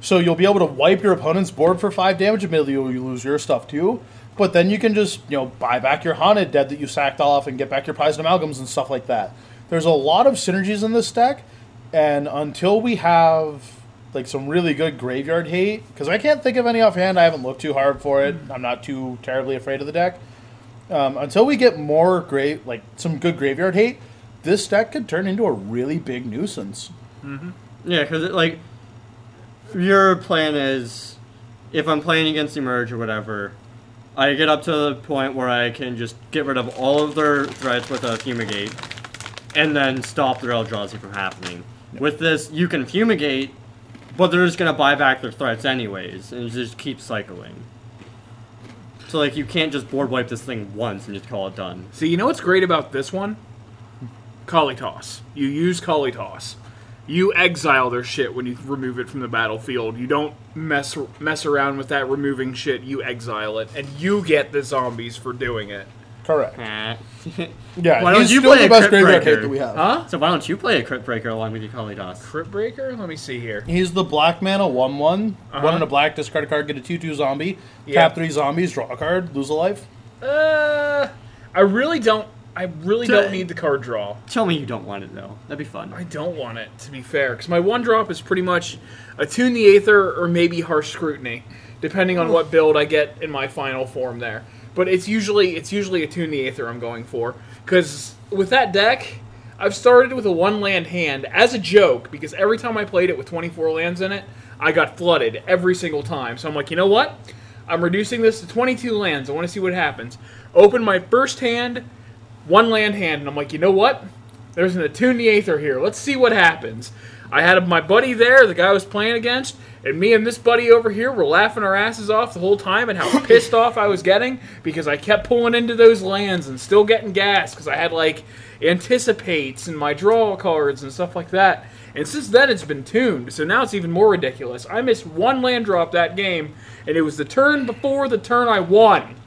So you'll be able to wipe your opponent's board for five damage. Admittedly, you'll you lose your stuff too, but then you can just you know buy back your Haunted Dead that you sacked off and get back your prized amalgams and stuff like that. There's a lot of synergies in this deck, and until we have like some really good graveyard hate, because I can't think of any offhand. I haven't looked too hard for it. I'm not too terribly afraid of the deck. Um, until we get more grave, like some good graveyard hate, this deck could turn into a really big nuisance. Yeah, because like your plan is, if I'm playing against Emerge or whatever, I get up to the point where I can just get rid of all of their threats with a fumigate, and then stop their Eldrazi from happening. With this, you can fumigate, but they're just gonna buy back their threats anyways, and just keep cycling. So like you can't just board wipe this thing once and just call it done. See, you know what's great about this one? Kalitas. You use Kalitas. You exile their shit when you remove it from the battlefield. You don't mess mess around with that removing shit. You exile it, and you get the zombies for doing it. Correct. Yeah, Why don't he's you still play the a best Crypt graveyard Breaker? that we have. Huh? so why don't you play a Crypt Breaker along with your Kalitas? Crypt Breaker? Let me see here. He's the black mana, 1 1. Uh-huh. One in a black, discard a card, get a 2 2 zombie. Yeah. Tap 3 zombies, draw a card, lose a life. Uh, I really don't. I really don't need the card draw. Tell me you don't want it though. That'd be fun. I don't want it to be fair, because my one drop is pretty much attune the Aether or maybe harsh scrutiny, depending on what build I get in my final form there. But it's usually it's usually attune the Aether I'm going for, because with that deck, I've started with a one land hand as a joke, because every time I played it with 24 lands in it, I got flooded every single time. So I'm like, you know what? I'm reducing this to 22 lands. I want to see what happens. Open my first hand, one land hand, and I'm like, you know what? There's an attune the Aether here. Let's see what happens. I had my buddy there, the guy I was playing against, and me and this buddy over here were laughing our asses off the whole time and how pissed off I was getting because I kept pulling into those lands and still getting gas because I had like anticipates and my draw cards and stuff like that. And since then, it's been tuned, so now it's even more ridiculous. I missed one land drop that game, and it was the turn before the turn I won.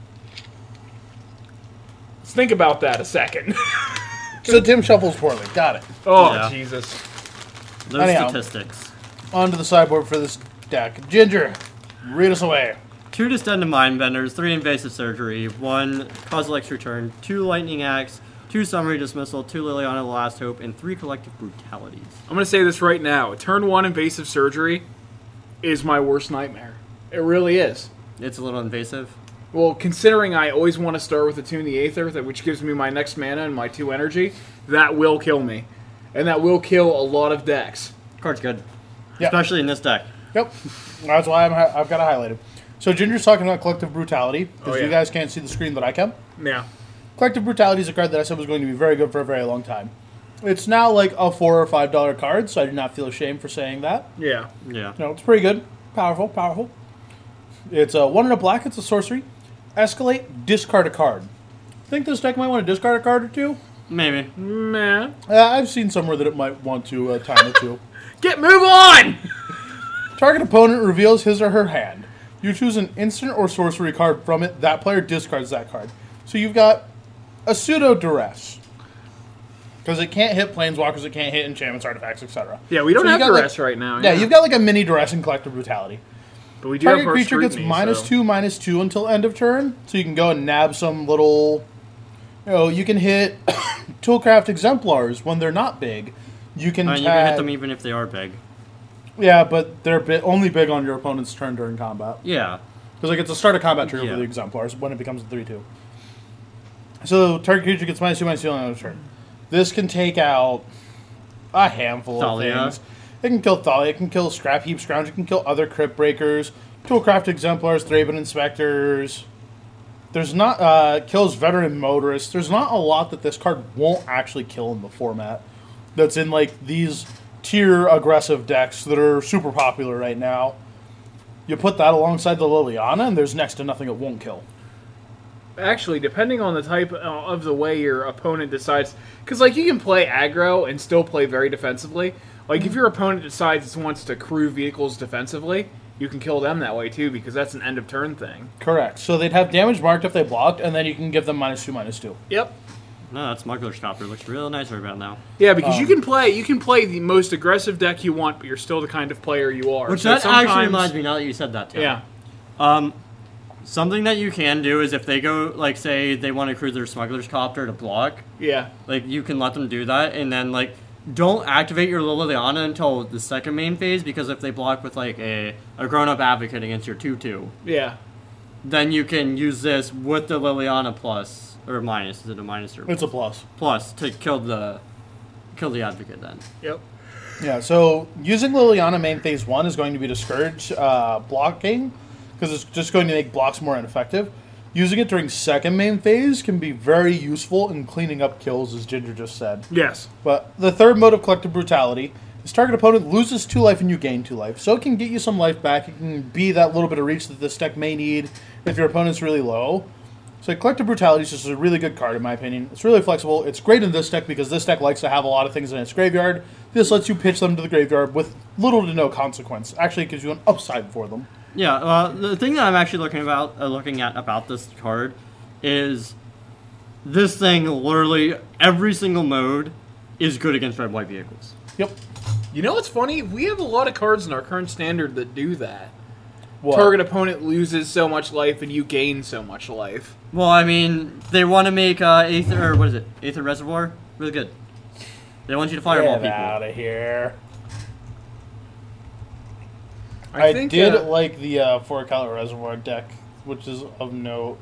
Let's think about that a second. So Tim shuffles poorly. Got it. oh, Yeah. Jesus. Those Anyhow. statistics. Onto the sideboard for this deck. Ginger, read us away. Two distended mind benders, three invasive surgery, one Kozilek's Return, two lightning axe, two summary dismissal, two Liliana the Last Hope, and three collective brutalities. I'm going to say this right now. Turn one invasive surgery is my worst nightmare. It really is. It's a little invasive. Well, considering I always want to start with Attune the Aether, that which gives me my next mana and my two energy, that will kill me. And that will kill a lot of decks. Card's good. Yeah. Especially in this deck. Yep. That's why I'm, hi- I've got it highlighted. So Ginger's talking about Collective Brutality, because Oh, yeah. you guys can't see the screen that I can. Yeah. Collective Brutality is a card that I said was going to be very good for a very long time. It's now like a four or five dollar card, so I do not feel ashamed for saying that. Yeah. Yeah. No, it's pretty good. Powerful, powerful. It's a one in a black. It's a sorcery. Escalate. Discard a card. Think this deck might want to discard a card or two? Maybe. Man. Uh, I've seen somewhere that it might want to uh, time or two. Get move on! Target opponent reveals his or her hand. You choose an instant or sorcery card from it. That player discards that card. So you've got a pseudo duress. Because it can't hit planeswalkers, it can't hit enchantments, artifacts, etc. Yeah, we don't So have got, duress like- right now. Yeah, you've got like a mini duress in collective brutality. But we do Target have creature gets minus so- two, minus two until end of turn. So you can go and nab some little. You know, you can hit Toolcraft exemplars when they're not big. You can I mean, you can hit them even if they are big. Yeah, but they're bi- only big on your opponent's turn during combat. Yeah. Because like it's a start of combat trigger Yeah. for the exemplars when it becomes a three two. So target creature gets minus two minus two on end of turn. This can take out a handful Thalia. of things. It can kill Thalia, it can kill Scrap Heap Scrounge, it can kill other Crypt Breakers, Toolcraft Exemplars, Thraben Inspectors. There's not uh, kills Veteran Motorists. There's not a lot that this card won't actually kill in the format. That's in like these tier aggressive decks that are super popular right now. You put that alongside the Liliana, and there's next to nothing it won't kill. Actually, depending on the type uh, of the way your opponent decides, because like you can play aggro and still play very defensively. Like if your opponent decides it wants to crew vehicles defensively, you can kill them that way too, because that's an end of turn thing. Correct. So they'd have damage marked if they blocked, and then you can give them minus two, minus two. Yep. No, that smuggler's copter looks real nice right about now. Yeah, because Um, you can play you can play the most aggressive deck you want, but you're still the kind of player you are. Which So that actually sometimes- reminds me now that you said that, Tim. Yeah. Um, something that you can do is if they go, like, say they want to cruise their smuggler's copter to block, Yeah. like, you can let them do that, and then, like, don't activate your Liliana until the second main phase, because if they block with, like, a, a grown up advocate against your 2 2, Yeah. then you can use this with the Liliana plus, or minus, is it a minus or It's a plus. plus, to kill the kill the advocate then. Yep. Yeah, so using Liliana main phase one is going to be discourage uh, blocking because it's just going to make blocks more ineffective. Using it during second main phase can be very useful in cleaning up kills, as Ginger just said. Yes. But the third mode of collective brutality is target opponent loses two life and you gain two life. So it can get you some life back. It can be that little bit of reach that this deck may need if your opponent's really low. So collective brutality is just a really good card in my opinion. It's really flexible. It's great in this deck because this deck likes to have a lot of things in its graveyard. This lets you pitch them to the graveyard with little to no consequence. Actually, it gives you an upside for them. Yeah, uh, the thing that I'm actually looking about uh, looking at about this card is this thing literally every single mode is good against red white vehicles. Yep. You know what's funny? We have a lot of cards in our current standard that do that. What? Target opponent loses so much life and you gain so much life. Well, I mean, they want to make uh, Aether, or what is it? Aether Reservoir? Really good. They want you to fireball Get people. out of here. I, I, think did uh, like the uh, four color reservoir deck, which is of note.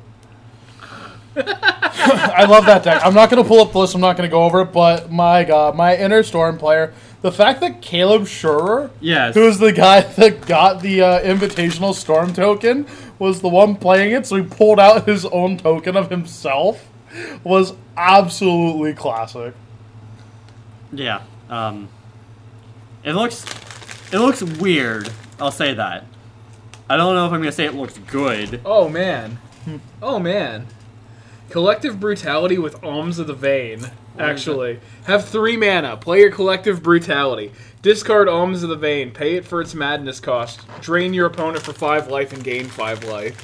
I love that deck. I'm not going to pull up the list. I'm not going to go over it, but my god, my inner storm player. The fact that Caleb Scherer, Yes. who was the guy that got the uh, invitational storm token, was the one playing it, so he pulled out his own token of himself, was absolutely classic. Yeah. Um, it looks, it looks weird. I'll say that. I don't know if I'm gonna say it looks good. Oh man. Oh man. Collective brutality with alms of the vein. Actually, have three mana. Play your collective brutality. Discard alms of the vein. Pay it for its madness cost. Drain your opponent for five life and gain five life.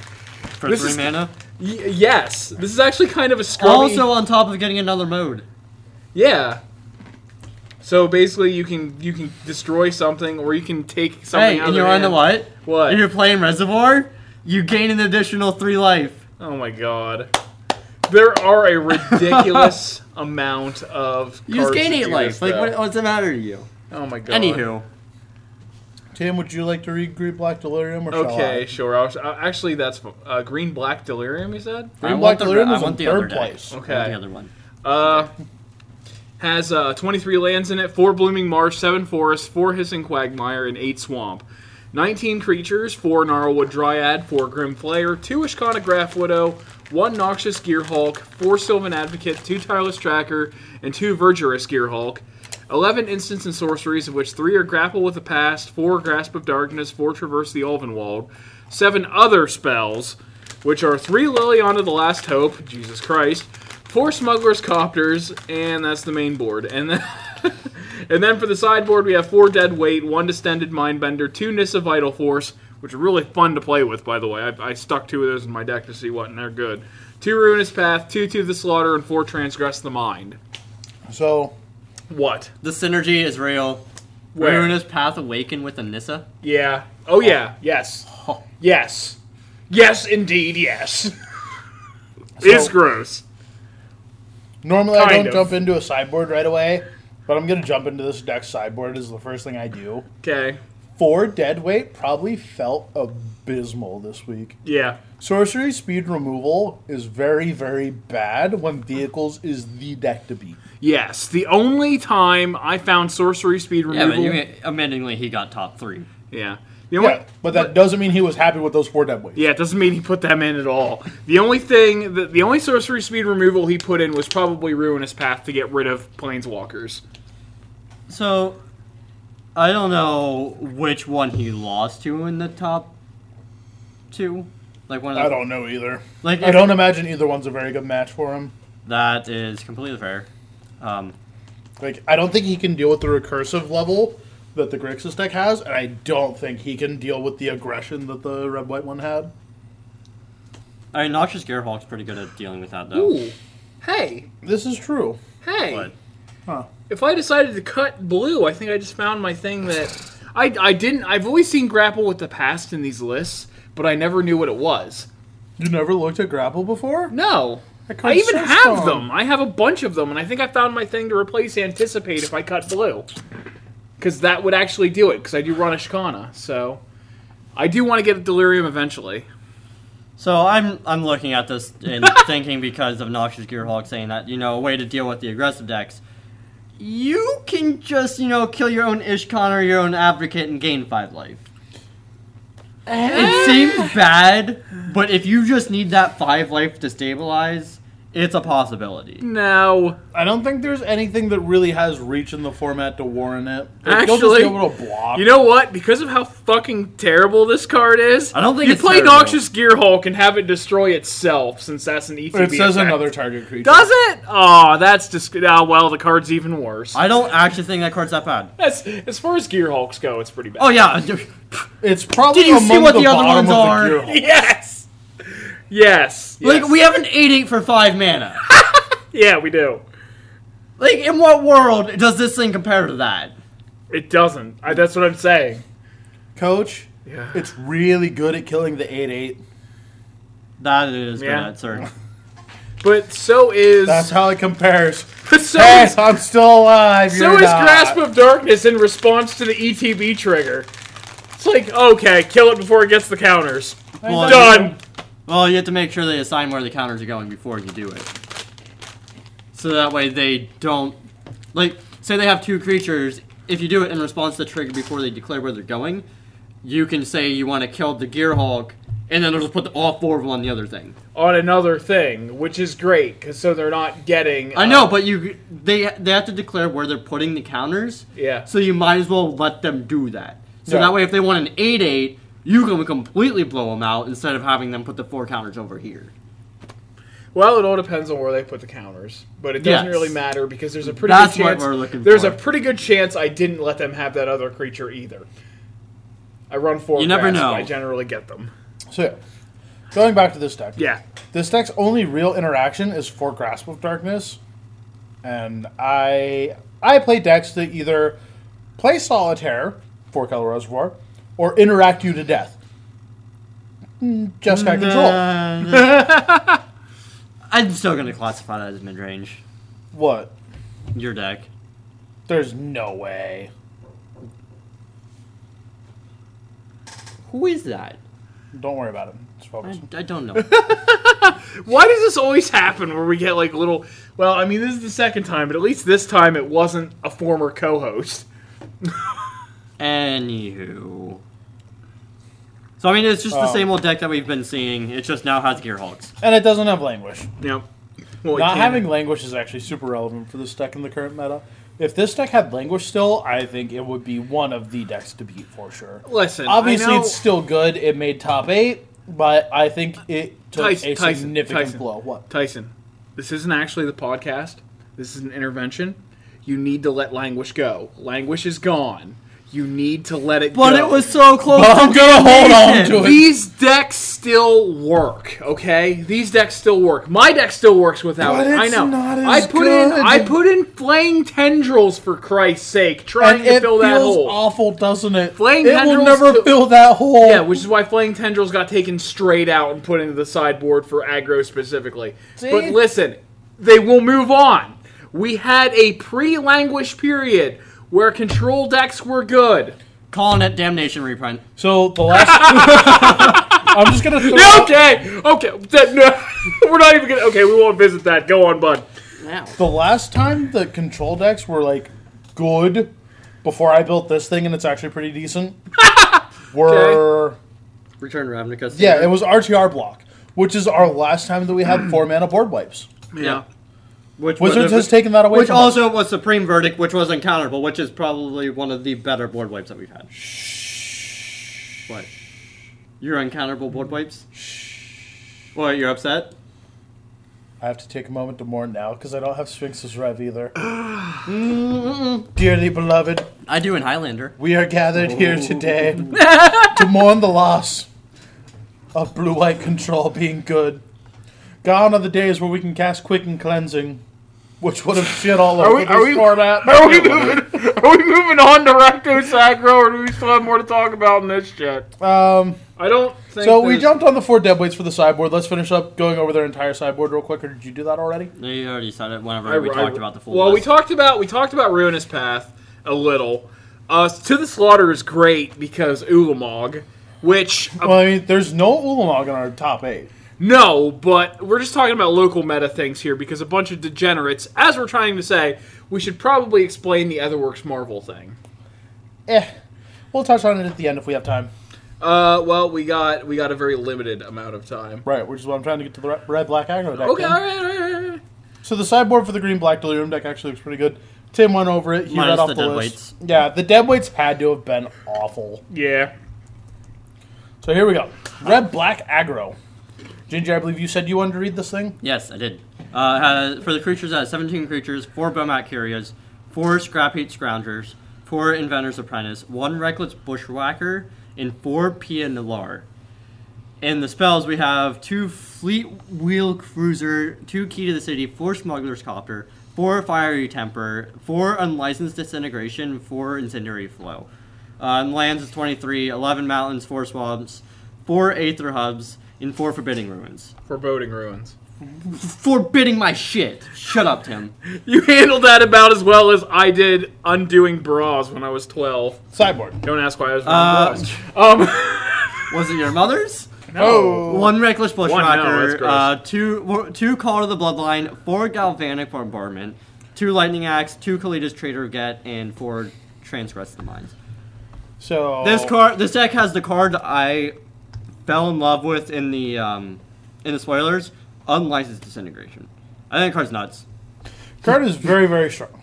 For This three is- mana. Y- yes, this is actually kind of a scrubby. Also, on top of getting another mode. yeah. So basically, you can you can destroy something, or you can take something Hey, out and of you their want to know hand. what? What? If you're playing Reservoir, you gain an additional three life. Oh my god. There are a ridiculous amount of. You just cards gain to eight do life. this, Like, though. what, what's the matter to you? Oh my god. Anywho, Tim, would you like to read Green Black Delirium or shall Okay, I? sure. I'll, uh, actually, that's uh, green black delirium. You said. Green I Black want the, Delirium I was in want the third other deck. place. I want Okay. the other one. Uh, has uh, 23 lands in it, 4 Blooming Marsh, 7 Forest, 4 Hissing Quagmire, and 8 Swamp. 19 creatures, 4 Gnarlwood Dryad, 4 Grim Flayer, 2 Ishkanah Grafwidow, 1 Noxious Gearhulk, 4 Sylvan Advocate, 2 Tireless Tracker, and 2 Verdurous Gearhulk. 11 instants and sorceries, of which 3 are Grapple with the Past, 4 Grasp of Darkness, 4 Traverse the Ulvenwald, 7 other spells, which are 3 Liliana the Last Hope, Jesus Christ, 4 Smuggler's Copters, and that's the main board. And then, and then for the sideboard, we have 4 Dead Weight, 1 Distended Mindbender, 2 Nissa Vital Force, which are really fun to play with, by the way. I, I stuck 2 of those in my deck to see what, and they're good. 2 Ruinous Path, 2 To the Slaughter, and 4 Transgress the Mind. So, What? The synergy is real. Where? Ruinous Path Awaken with Anissa. Yeah. Oh, yeah. Yes. Yes. Yes, indeed, yes. it's gross. Normally I don't of. jump into a sideboard right away, but I'm going to jump into this deck sideboard is the first thing I do. Okay. Four dead weight probably felt abysmal this week. Yeah. Sorcery speed removal is very, very bad when vehicles is the deck to beat. Yes. The only time I found sorcery speed removal. Yeah, removal. but you, admittingly, he got top three. yeah. The only, Yeah, but that doesn't mean he was happy with those four dead weights. Yeah, it doesn't mean he put them in at all. The only thing, the, the only sorcery speed removal he put in was probably Ruinous Path to get rid of Planeswalkers. So, I don't know which one he lost to in the top two. Like one of the, I don't know either. Like I don't imagine either one's a very good match for him. That is completely fair. Um, Like, I don't think he can deal with the recursive level that the Grixis deck has, and I don't think he can deal with the aggression that the red white one had. I mean, Noxious Gearhulk's pretty good at dealing with that, though. Ooh. Hey. This is true. Hey. But Huh. If I decided to cut blue, I think I just found my thing that I, I didn't. I've always seen grapple with the past in these lists, but I never knew what it was. You never looked at grapple before? No. That I even have them. I have a bunch of them, and I think I found my thing to replace Anticipate if I cut blue. Because that would actually do it, because I do run an Ishkanah. So I do want to get a Delirium eventually. So I'm I'm looking at this and thinking because of Noxious Gearhulk saying that you know a way to deal with the aggressive decks, you can just you know kill your own Ishkan or your own Advocate and gain five life. It eh? seems bad, but if you just need that five life to stabilize, it's a possibility. No. I don't think there's anything that really has reach in the format to warrant it. Like, you'll just be able to block. You know what? Because of how fucking terrible this card is, I don't think you it's play terrible. Noxious Gearhulk and have it destroy itself, since that's an ETB. it says effect. another target creature. Does it? Oh, that's just. Oh, well, the card's even worse. I don't actually think that card's that bad. That's as far as Gear Gearhulks go, it's pretty bad. Oh yeah, It's probably Did you see among what the, the other bottom ones of are? The Gearhulk. yes, yes. like yes. we have an eight eight for five mana. Yeah, we do. Like, in what world does this thing compare to that? It doesn't. I, that's what I'm saying. Coach, Yeah. it's really good at killing the 8 8. That is good Yeah. answer. But so is That's how it compares. so Hey, is, I'm still alive. so you're is not. Grasp of Darkness in response to the ETB trigger. It's like okay, kill it before it gets the counters. Well, Done. Well, you have to make sure they assign where the counters are going before you do it. So that way they don't. Like, say they have two creatures. If you do it in response to the trigger before they declare where they're going, you can say you want to kill the Gearhulk, and then they'll just put the, all four of them on the other thing. On another thing, which is great, because so they're not getting. I uh, know, but you they they have to declare where they're putting the counters. Yeah. So you might as well let them do that. So Yeah. that way, if they want an eight eight, you can completely blow them out instead of having them put the four counters over here. Well, it all depends on where they put the counters, but it doesn't Yes. really matter because there's a pretty That's good what chance. we're looking there's for. a pretty good chance I didn't let them have that other creature either. I run four. You never know. I generally get them. So, yeah. going back to this deck. Yeah. This deck's only real interaction is for Grasp of Darkness, and I I play decks that either play Solitaire, four color reservoir, or interact you to death. Just got control. I'm still gonna classify that as mid range. What? Your deck. There's no way. Who is that? Don't worry about it. I. I don't know. Why does this always happen where we get like little? Well, I mean, this is the second time, but at least this time it wasn't a former co-host. Anywho. So I mean, it's just the Oh. same old deck that we've been seeing. It just now has Gearhulks. And it doesn't have Languish. Yep. Well, it Not can't- having Languish is actually super relevant for this deck in the current meta. If this deck had Languish still, I think it would be one of the decks to beat for sure. Listen, Obviously, I know, it's still good. It made top eight, but I think it took Tyson- a Tyson, significant Tyson. blow. What? Tyson. This isn't actually the podcast. This is an intervention. You need to let Languish go. Languish is gone. You need to let it But go. But it was so close. But I'm gonna hold on to it. These decks still work, okay? These decks still work. My deck still works without But it. I it's know. not as I put in. I put in flaying tendrils for Christ's sake, trying And to fill that feels hole. awful, doesn't it? Flaying it will never to- fill that hole. Yeah, which is why flaying tendrils got taken straight out and put into the sideboard for aggro specifically. See? But listen, they will move on. We had a pre-languish period where control decks were good. Calling it damnation reprint. So the last, I'm just gonna throw. out- Okay, okay, that, no, we're not even gonna. Okay, we won't visit that. Go on, bud. Now. The last time the control decks were like good before I built this thing, and it's actually pretty decent. were Return Ravnica. yeah, it was RTR block, which is our last time that we had four mana board wipes. Yeah. Which Wizards was, has taken that away. Which from also us. was Supreme Verdict, which was uncounterable, which is probably one of the better board wipes that we've had. What? Your uncounterable board wipes? What, you're upset? I have to take a moment to mourn now because I don't have Sphinx's Rev either. Dearly beloved, I do in Highlander. we are gathered here today to mourn the loss of blue white control being good. Gone are the days where we can cast quick and cleansing, which would have shit all over we- this are we- format. Are we moving? Are we moving on to Rakdos aggro, or do we still have more to talk about in this shit? Um, I don't think. so we there's- jumped on the four dead weights for the sideboard. Let's finish up going over their entire sideboard real quick. Or did you do that already? They already said it whenever I- we I- talked about the full Well, we list. talked about we talked about Ruinous Path a little. Uh, to the Slaughter is great because Ulamog, which Well, I mean, there's no Ulamog in our top eight. No, but we're just talking about local meta things here because a bunch of degenerates, as we're trying to say, we should probably explain the Aetherworks Marvel thing. Eh, we'll touch on it at the end if we have time. Uh, well, we got we got a very limited amount of time. Right, which is what I'm trying to get to the red black aggro deck. Okay, all right, all right, all right. So the sideboard for the green black delirium deck actually looks pretty good. Tim went over it. He Minus read off the the, dead list. weights. Yeah, the dead weights had to have been awful. Yeah. So here we go. Red black aggro. Ginger, I believe you said you wanted to read this thing. Yes, I did. Uh, for the creatures, has 17 creatures, 4 Bomat Couriers, 4 Scrap Heap Scroungers, 4 Inventor's Apprentice, 1 Reckless Bushwhacker, and 4 Pia Nalaar. in the spells, we have two Fleet Wheel Cruiser, two Key to the City, four Smuggler's Copter, four Fiery Temper, four Unlicensed Disintegration, four Incendiary Flow. Uh, and lands is 23, 11 Mountains, four Swamps, four Aether Hubs, and four Forbidding Ruins. Foreboding ruins. Forbidding my shit! Shut up, Tim. You handled that about as well as I did undoing bras when I was 12. Sideboard. Don't ask why I was Uh, wearing bras. Um, Was it your mother's? Oh. One reckless no, bushwhacker, that's gross. uh, two two call to the bloodline, four galvanic bombardment, two lightning axe, two Kalitas traitor Ghet, and four transgress the minds. So This card, this deck has the card I fell in love with in the um, in the spoilers, unlicensed disintegration. I think the card's nuts. card is very very strong.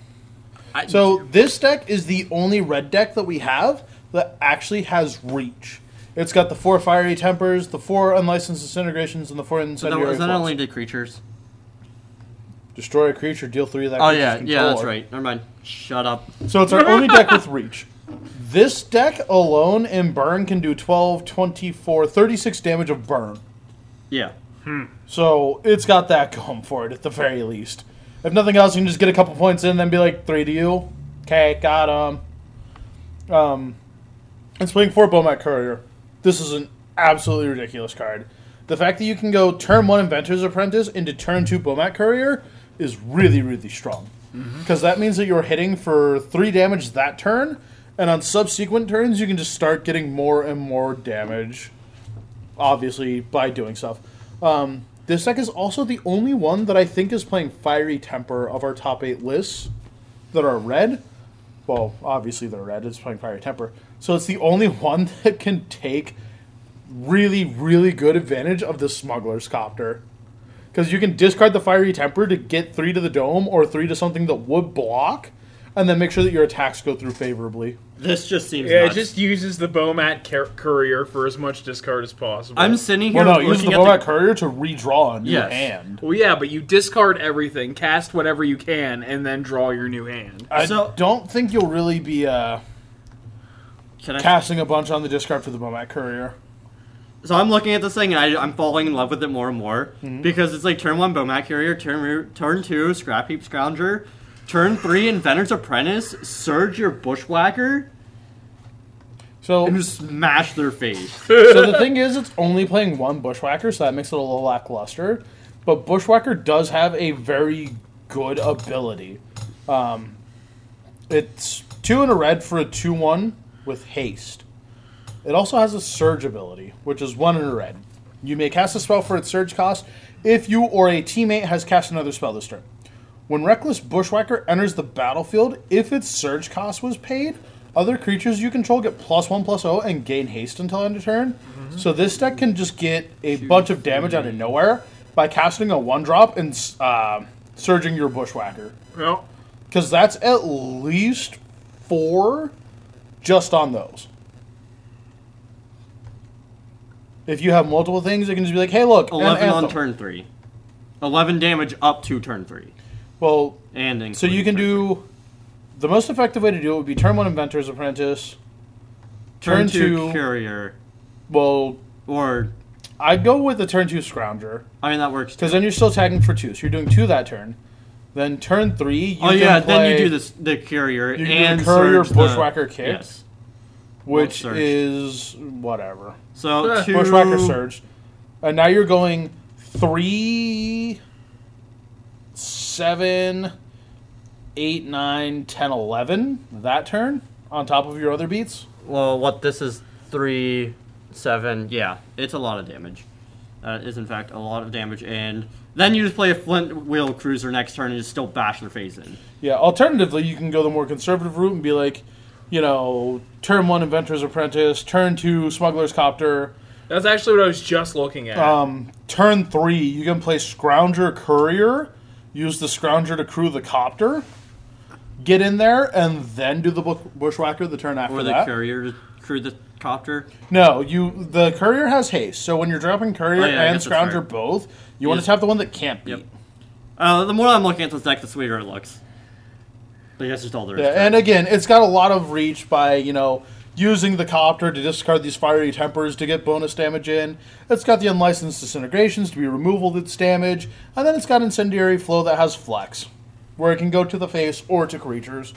I, So this deck is the only red deck that we have that actually has reach. It's got the four fiery tempers, the four unlicensed disintegrations, and the four so that, incendiary. was that Flows. only did creatures? Destroy a creature, deal three of that. Oh creature's yeah, yeah, that's right. Never mind. Shut up. So it's our only deck with reach. This deck alone in burn can do 12, 24, 36 damage of burn. Yeah. So it's got that going for it at the very least. If nothing else, you can just get a couple points in, and then be like three to you. Okay, got him. Um, it's playing for Bomat Courier. This is an absolutely ridiculous card. The fact that you can go turn one Inventor's Apprentice into turn two Bomat Courier is really, really strong. Because that means that you're hitting for three damage that turn, and on subsequent turns, you can just start getting more and more damage obviously by doing stuff. Um, this deck is also the only one that I think is playing Fiery Temper of our top eight lists that are red. Well, obviously they're red. It's playing Fiery Temper, so it's the only one that can take really, really good advantage of the Smuggler's Copter. Because you can discard the Fiery Temper to get three to the dome or three to something that would block, and then make sure that your attacks go through favorably. This just seems. yeah, it just uses the Bomat car- courier for as much discard as possible. I'm sitting here Well, no, use looking the at Bomat the, Courier to redraw a new Yes. hand. Well, yeah, but you discard everything, cast whatever you can, and then draw your new hand. I So- don't think you'll really be uh, Can I, casting a bunch on the discard for the Bomat Courier. So I'm looking at this thing and I, I'm falling in love with it more and more Mm-hmm. because it's like turn one Bomat Courier, turn turn two Scrap Heap Scrounger, turn three Inventor's Apprentice, surge your Bushwhacker, So, and just smash their face. so the thing is, it's only playing one Bushwhacker, so that makes it a little lackluster. But Bushwhacker does have a very good ability. Um, it's two in a red for a two-one with haste. It also has a surge ability, which is one in a red. You may cast a spell for its surge cost if you or a teammate has cast another spell this turn. When Reckless Bushwhacker enters the battlefield, if its surge cost was paid, other creatures you control get plus one plus O and gain haste until end of turn. So this deck can just get a bunch of damage out of nowhere by casting a one drop and uh, surging your Bushwhacker. Well, Because that's at least four just on those. If you have multiple things, it can just be like, hey, look, Eleven on turn three. Eleven damage up to turn three, Well, and so you can turn do the most effective way to do it would be turn one Inventor's Apprentice. turn, turn two, two- Courier, Well, or I'd go with the turn two Scrounger I mean that works. Because then you're still tagging for two, so you're doing two that turn. Then turn three, you oh can yeah, then you do this the Courier You can do and the Courier Bushwhacker the, kick. Yes. which surge. is whatever. So Eh. two Bushwhacker surge, and now you're going three, seven, eight, nine, ten, eleven. That turn on top of your other beats. Well, what this is three, seven. Yeah, it's a lot of damage. That is in fact a lot of damage, and then you just play a fleetwheel cruiser next turn and just still bash their face in. Yeah. Alternatively, you can go the more conservative route and be like, you know, turn one Inventor's Apprentice, turn two Smuggler's Copter, that's actually what I was just looking at. um, turn three you can play Scrounger Courier, use the Scrounger to crew the Copter, get in there, and then do the Bushwhacker the turn after Or the that. courier to crew the copter. No, you the courier has haste. So when you're dropping courier Oh, yeah, I and guess that's scrounger both, you want to tap the one that can't beat. Yep. Uh, the more I'm looking at this deck, the sweeter it looks. But that's just all there is. Yeah, to it. and again, it's got a lot of reach by you know using the copter to discard these fiery tempers to get bonus damage in. It's got the unlicensed disintegrations to be removal that's damage, and then it's got incendiary flow that has flex, where it can go to the face or to creatures.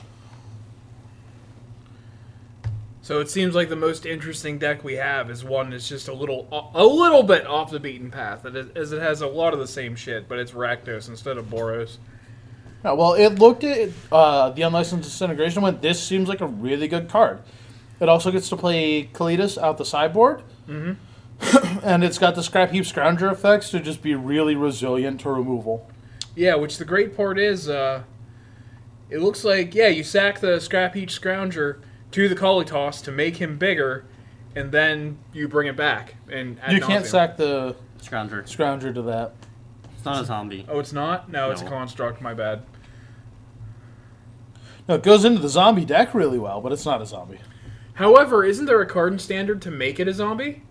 So it seems like the most interesting deck we have is one that's just a little, a little bit off the beaten path, as it has a lot of the same shit, but it's Rakdos instead of Boros. Yeah, well, it looked at uh, the unlicensed disintegration and went, this seems like a really good card. It also gets to play Kalitas out the sideboard. Mm-hmm. and it's got the Scrap Heap Scrounger effects to just be really resilient to removal. Yeah, which the great part is, uh, it looks like yeah, you sack the Scrap Heap Scrounger to the Kalitas to make him bigger, and then you bring it back. And you can't nauseam. sack the Scrounger. Scrounger to that. It's not a zombie. Oh, it's not. No, it's a construct. My bad. No, it goes into the zombie deck really well, but it's not a zombie. However, isn't there a card in standard to make it a zombie?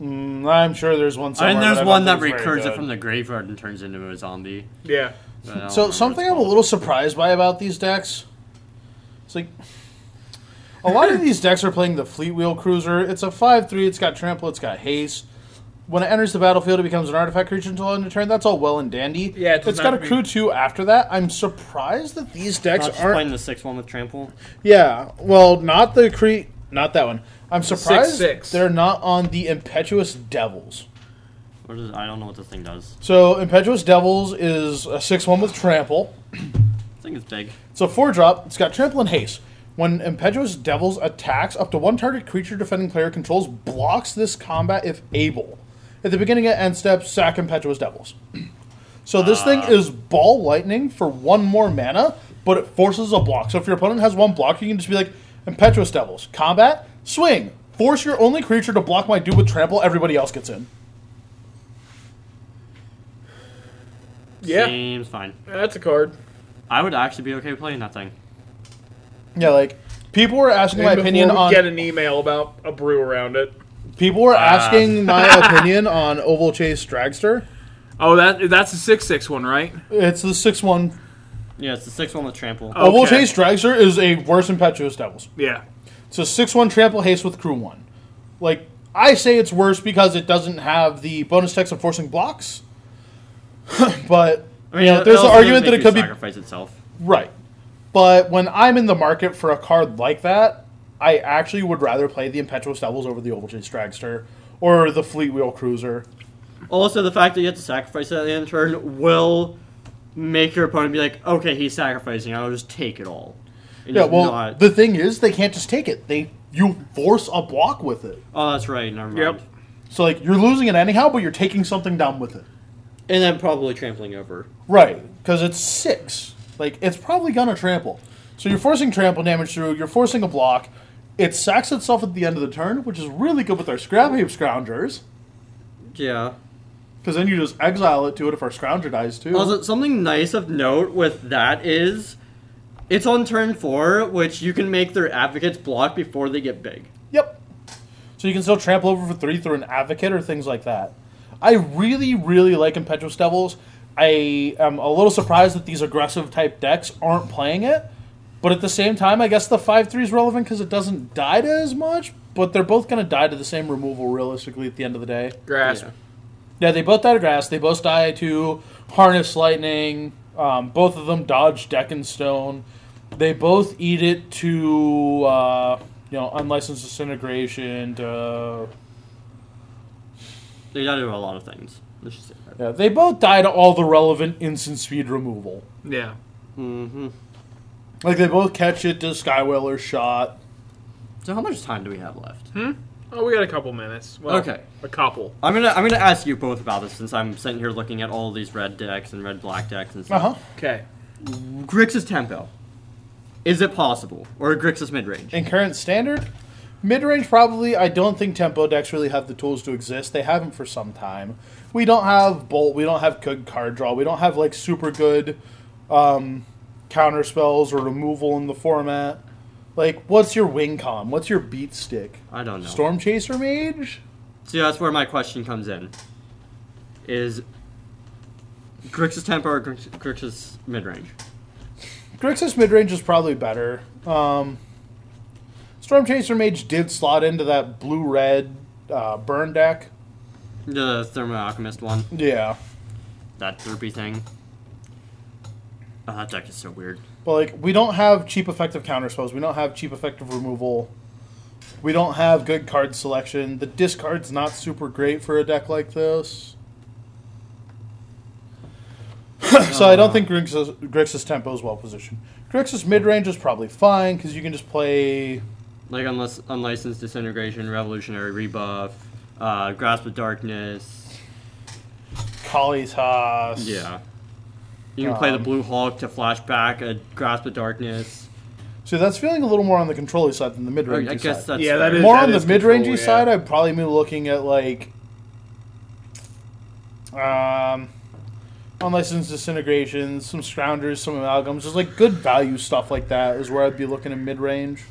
Mm, I'm sure there's one I somewhere. mean, but there's one that think recurs it from the graveyard and turns into a zombie. Yeah. but I don't So something I'm a little surprised by about these decks, it's like a lot of these decks are playing the Fleetwheel Cruiser. It's a five-three. It's got trample. It's got haste. When it enters the battlefield, it becomes an artifact creature until end of turn. That's all well and dandy. Yeah, it it's got not a be- crew two after that. I'm surprised that these decks Not just aren't. playing the six one with trample. Yeah, well, not the cre, not that one. I'm surprised six. they're not on the Impetuous Devils. What is? I don't know what this thing does. So Impetuous Devils is a six-one with trample. I think it's big. It's a four drop. It's got trample and haste. When Impetuous Devils attacks, up to one target creature defending player controls blocks this combat if able. At the beginning of end step, sack Impetuous Devils. So this thing ah. is ball lightning for one more mana, but it forces a block. So if your opponent has one block, you can just be like Impetuous Devils. Combat, swing. Force your only creature to block my dude with trample. Everybody else gets in. Yeah. Seems fine. That's a card. I would actually be okay playing that thing. Yeah, like people were asking my And opinion we on get an email about a brew around it. people were ah. asking my opinion on Oval Chase Dragster. Oh, that that's a six six one, right? It's the six one. Yeah, it's the six one with trample. Uh, oh. Oval Okay. Chase Dragster is a worse Impetuous Devils. Yeah. It's a six one trample haste with crew one. Like I say, it's worse because it doesn't have the bonus text of forcing blocks. but I mean, you know, there's an argument that it could you be sacrifice itself. right. But when I'm in the market for a card like that, I actually would rather play the Impetuous Devils over the Oval Chase Dragster or the Fleetwheel Cruiser. Also, the fact that you have to sacrifice it at the end of turn will make your opponent be like, okay, he's sacrificing. I'll just take it all. And Yeah, well, not- the thing is, they can't just take it. They you force a block with it. oh, that's right. Never mind. Yep. So like you're losing it anyhow, but you're taking something down with it. And then probably trampling over. Right, because it's six. Like it's probably gonna trample. So you're forcing trample damage through. You're forcing a block. It sacks itself at the end of the turn, which is really good with our scrap heap scroungers. Yeah. Because then you just exile it to it if our scrounger dies too. Also, something nice of note with that is it's on turn four, which you can make their advocates block before they get big. Yep. So you can still trample over for three through an advocate or things like that. I really, really like Impetuous Devils. I am a little surprised that these aggressive type decks aren't playing it. But at the same time, I guess the 5 3 is relevant because it doesn't die to as much. But they're both going to die to the same removal realistically at the end of the day. Grasp. Yeah. Yeah, they both die to grass. They both die to harness lightning. Um, both of them dodge deck and stone. They both eat it to uh, you know unlicensed disintegration. To, They gotta a lot of things. Let's just say that. yeah, they both die to all the relevant instant speed removal. Yeah. Mm-hmm. Like they both catch it to Skywhaler's shot. So how much time do we have left? Oh, we got a couple minutes. Well, Okay. A couple. I'm gonna I'm gonna ask you both about this since I'm sitting here looking at all these red decks and red black decks and Uh stuff. huh. Okay. Grixis tempo. Is it possible? Or Grixis mid range? In current standard, mid range probably. I don't think tempo decks really have the tools to exist. They haven't for some time. We don't have bolt. We don't have good card draw. We don't have like super good um, counter spells or removal in the format. Like, what's your wing com? What's your beat stick? I don't know. Storm Chaser Mage? See, that's where my question comes in. Is Grixis tempo or Grix- Grixis mid range? Grixis mid range is probably better. Um, Storm Chaser Mage did slot into that blue red uh, burn deck. The Thermo Alchemist one. Yeah. That derpy thing. Oh, that deck is so weird. But like we don't have cheap effective counter spells. We don't have cheap effective removal. We don't have good card selection. The discard's not super great for a deck like this. so I don't think Grixis, Grixis tempo is well positioned. Grixis mid range is probably fine because you can just play. Like unless unlicensed disintegration, revolutionary rebuff, uh, grasp of darkness. Kalitas. Yeah. You can play the Um, blue Hulk to flash back a grasp of darkness. So that's feeling a little more on the controller side than the mid Or range I guess side. that's Yeah, that fair. is- more on the mid rangey yeah. side, I'd probably be looking at like um, unlicensed disintegrations, some scroungers, some amalgams, just like good value stuff like that is where I'd be looking in mid range.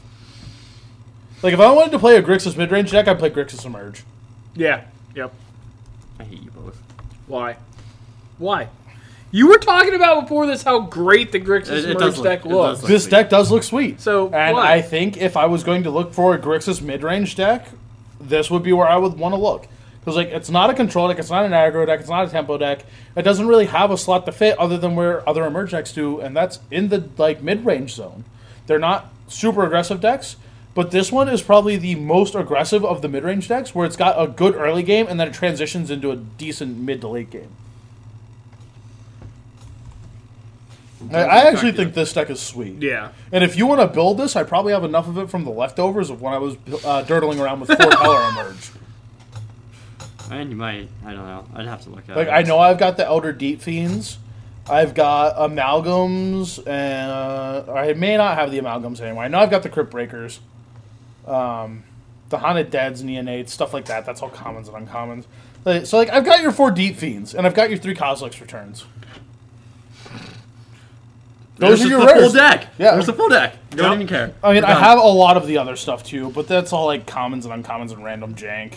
Like if I wanted to play a Grixis mid range deck, I'd play Grixis Emerge. Yeah. Yep. I hate you both. Why? Why? You were talking about before this how great the Grixis It- it merge look- deck it does looks. look- This sweet. deck does look sweet. So, and why? I think if I was going to look for a Grixis mid range deck, this would be where I would want to look. Because like it's not a control deck, it's not an aggro deck, it's not a tempo deck. It doesn't really have a slot to fit other than where other emerge decks do, and that's in the like mid range zone. They're not super aggressive decks, but this one is probably the most aggressive of the mid range decks, where it's got a good early game and then it transitions into a decent mid to late game. I, I actually think this deck is sweet. yeah. And if you want to build this, I probably have enough of it from the leftovers of when I was uh, dirtling around with four color emerge. And you might, I don't know. I'd have to look at Like it. I know I've got the Elder Deep Fiends, I've got amalgams, and uh, I may not have the amalgams anymore. I know I've got the Cryptbreakers, um, the Haunted Deads, Neonates, stuff like that. That's all commons and uncommons. So like I've got your four Deep Fiends, and I've got your three Kozilek's Returns. Those There's are your the full deck. Yeah. There's the full deck. Don't Yep. even care. I mean, We're I done. have a lot of the other stuff too, but that's all like commons and uncommons and random jank.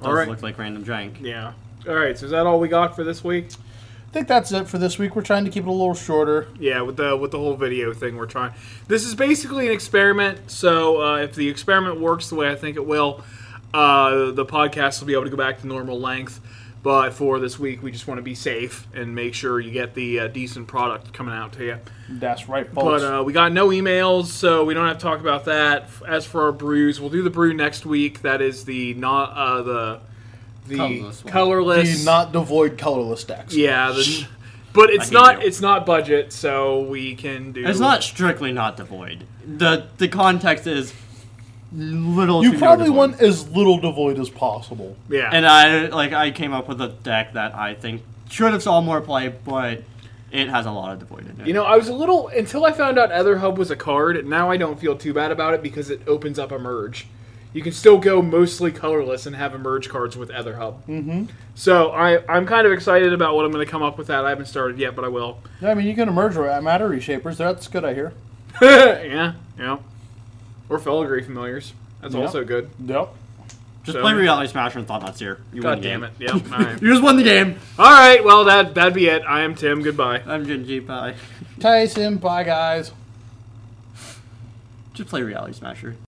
Does Alright. look like random jank. Yeah. All right. So is that all we got for this week? I think that's it for this week. We're trying to keep it a little shorter. Yeah, with the with the whole video thing, we're trying. This is basically an experiment. So uh, if the experiment works the way I think it will, uh, the podcast will be able to go back to normal length. But for this week, we just want to be safe and make sure you get the uh, decent product coming out to you. That's right, folks. But uh, we got no emails, so we don't have to talk about that. As for our brews, we'll do the brew next week. That is the not uh, the the Colorless colorless, the not devoid colorless decks. yeah. The, but it's not you. it's not budget, so we can do. It's not strictly not devoid. The the context is little. You probably want as little devoid as possible. Yeah. And I like I came up with a deck that I think should have saw more play, but it has a lot of devoid in it. you know, I was a little until I found out Aether Hub was a card. Now I don't feel too bad about it because it opens up emerge. You can still go mostly colorless and have emerge cards with Aether Hub. Mm-hmm. So I, I'm kind of excited about what I'm going to come up with that. I haven't started yet, but I will. Yeah, I mean, you can emerge ra- matter reshapers. That's good, I hear. yeah, yeah. Or filigree familiars. That's Yeah. also good. Yep. just so- play Reality Smasher and Thought Seer. You win God the damn game. it. Yep. All right. You just won the game. All right. Well, that that'd be it. I am Tim. Goodbye. I'm Jinji. Bye. Tyson, bye, guys. Just play Reality Smasher.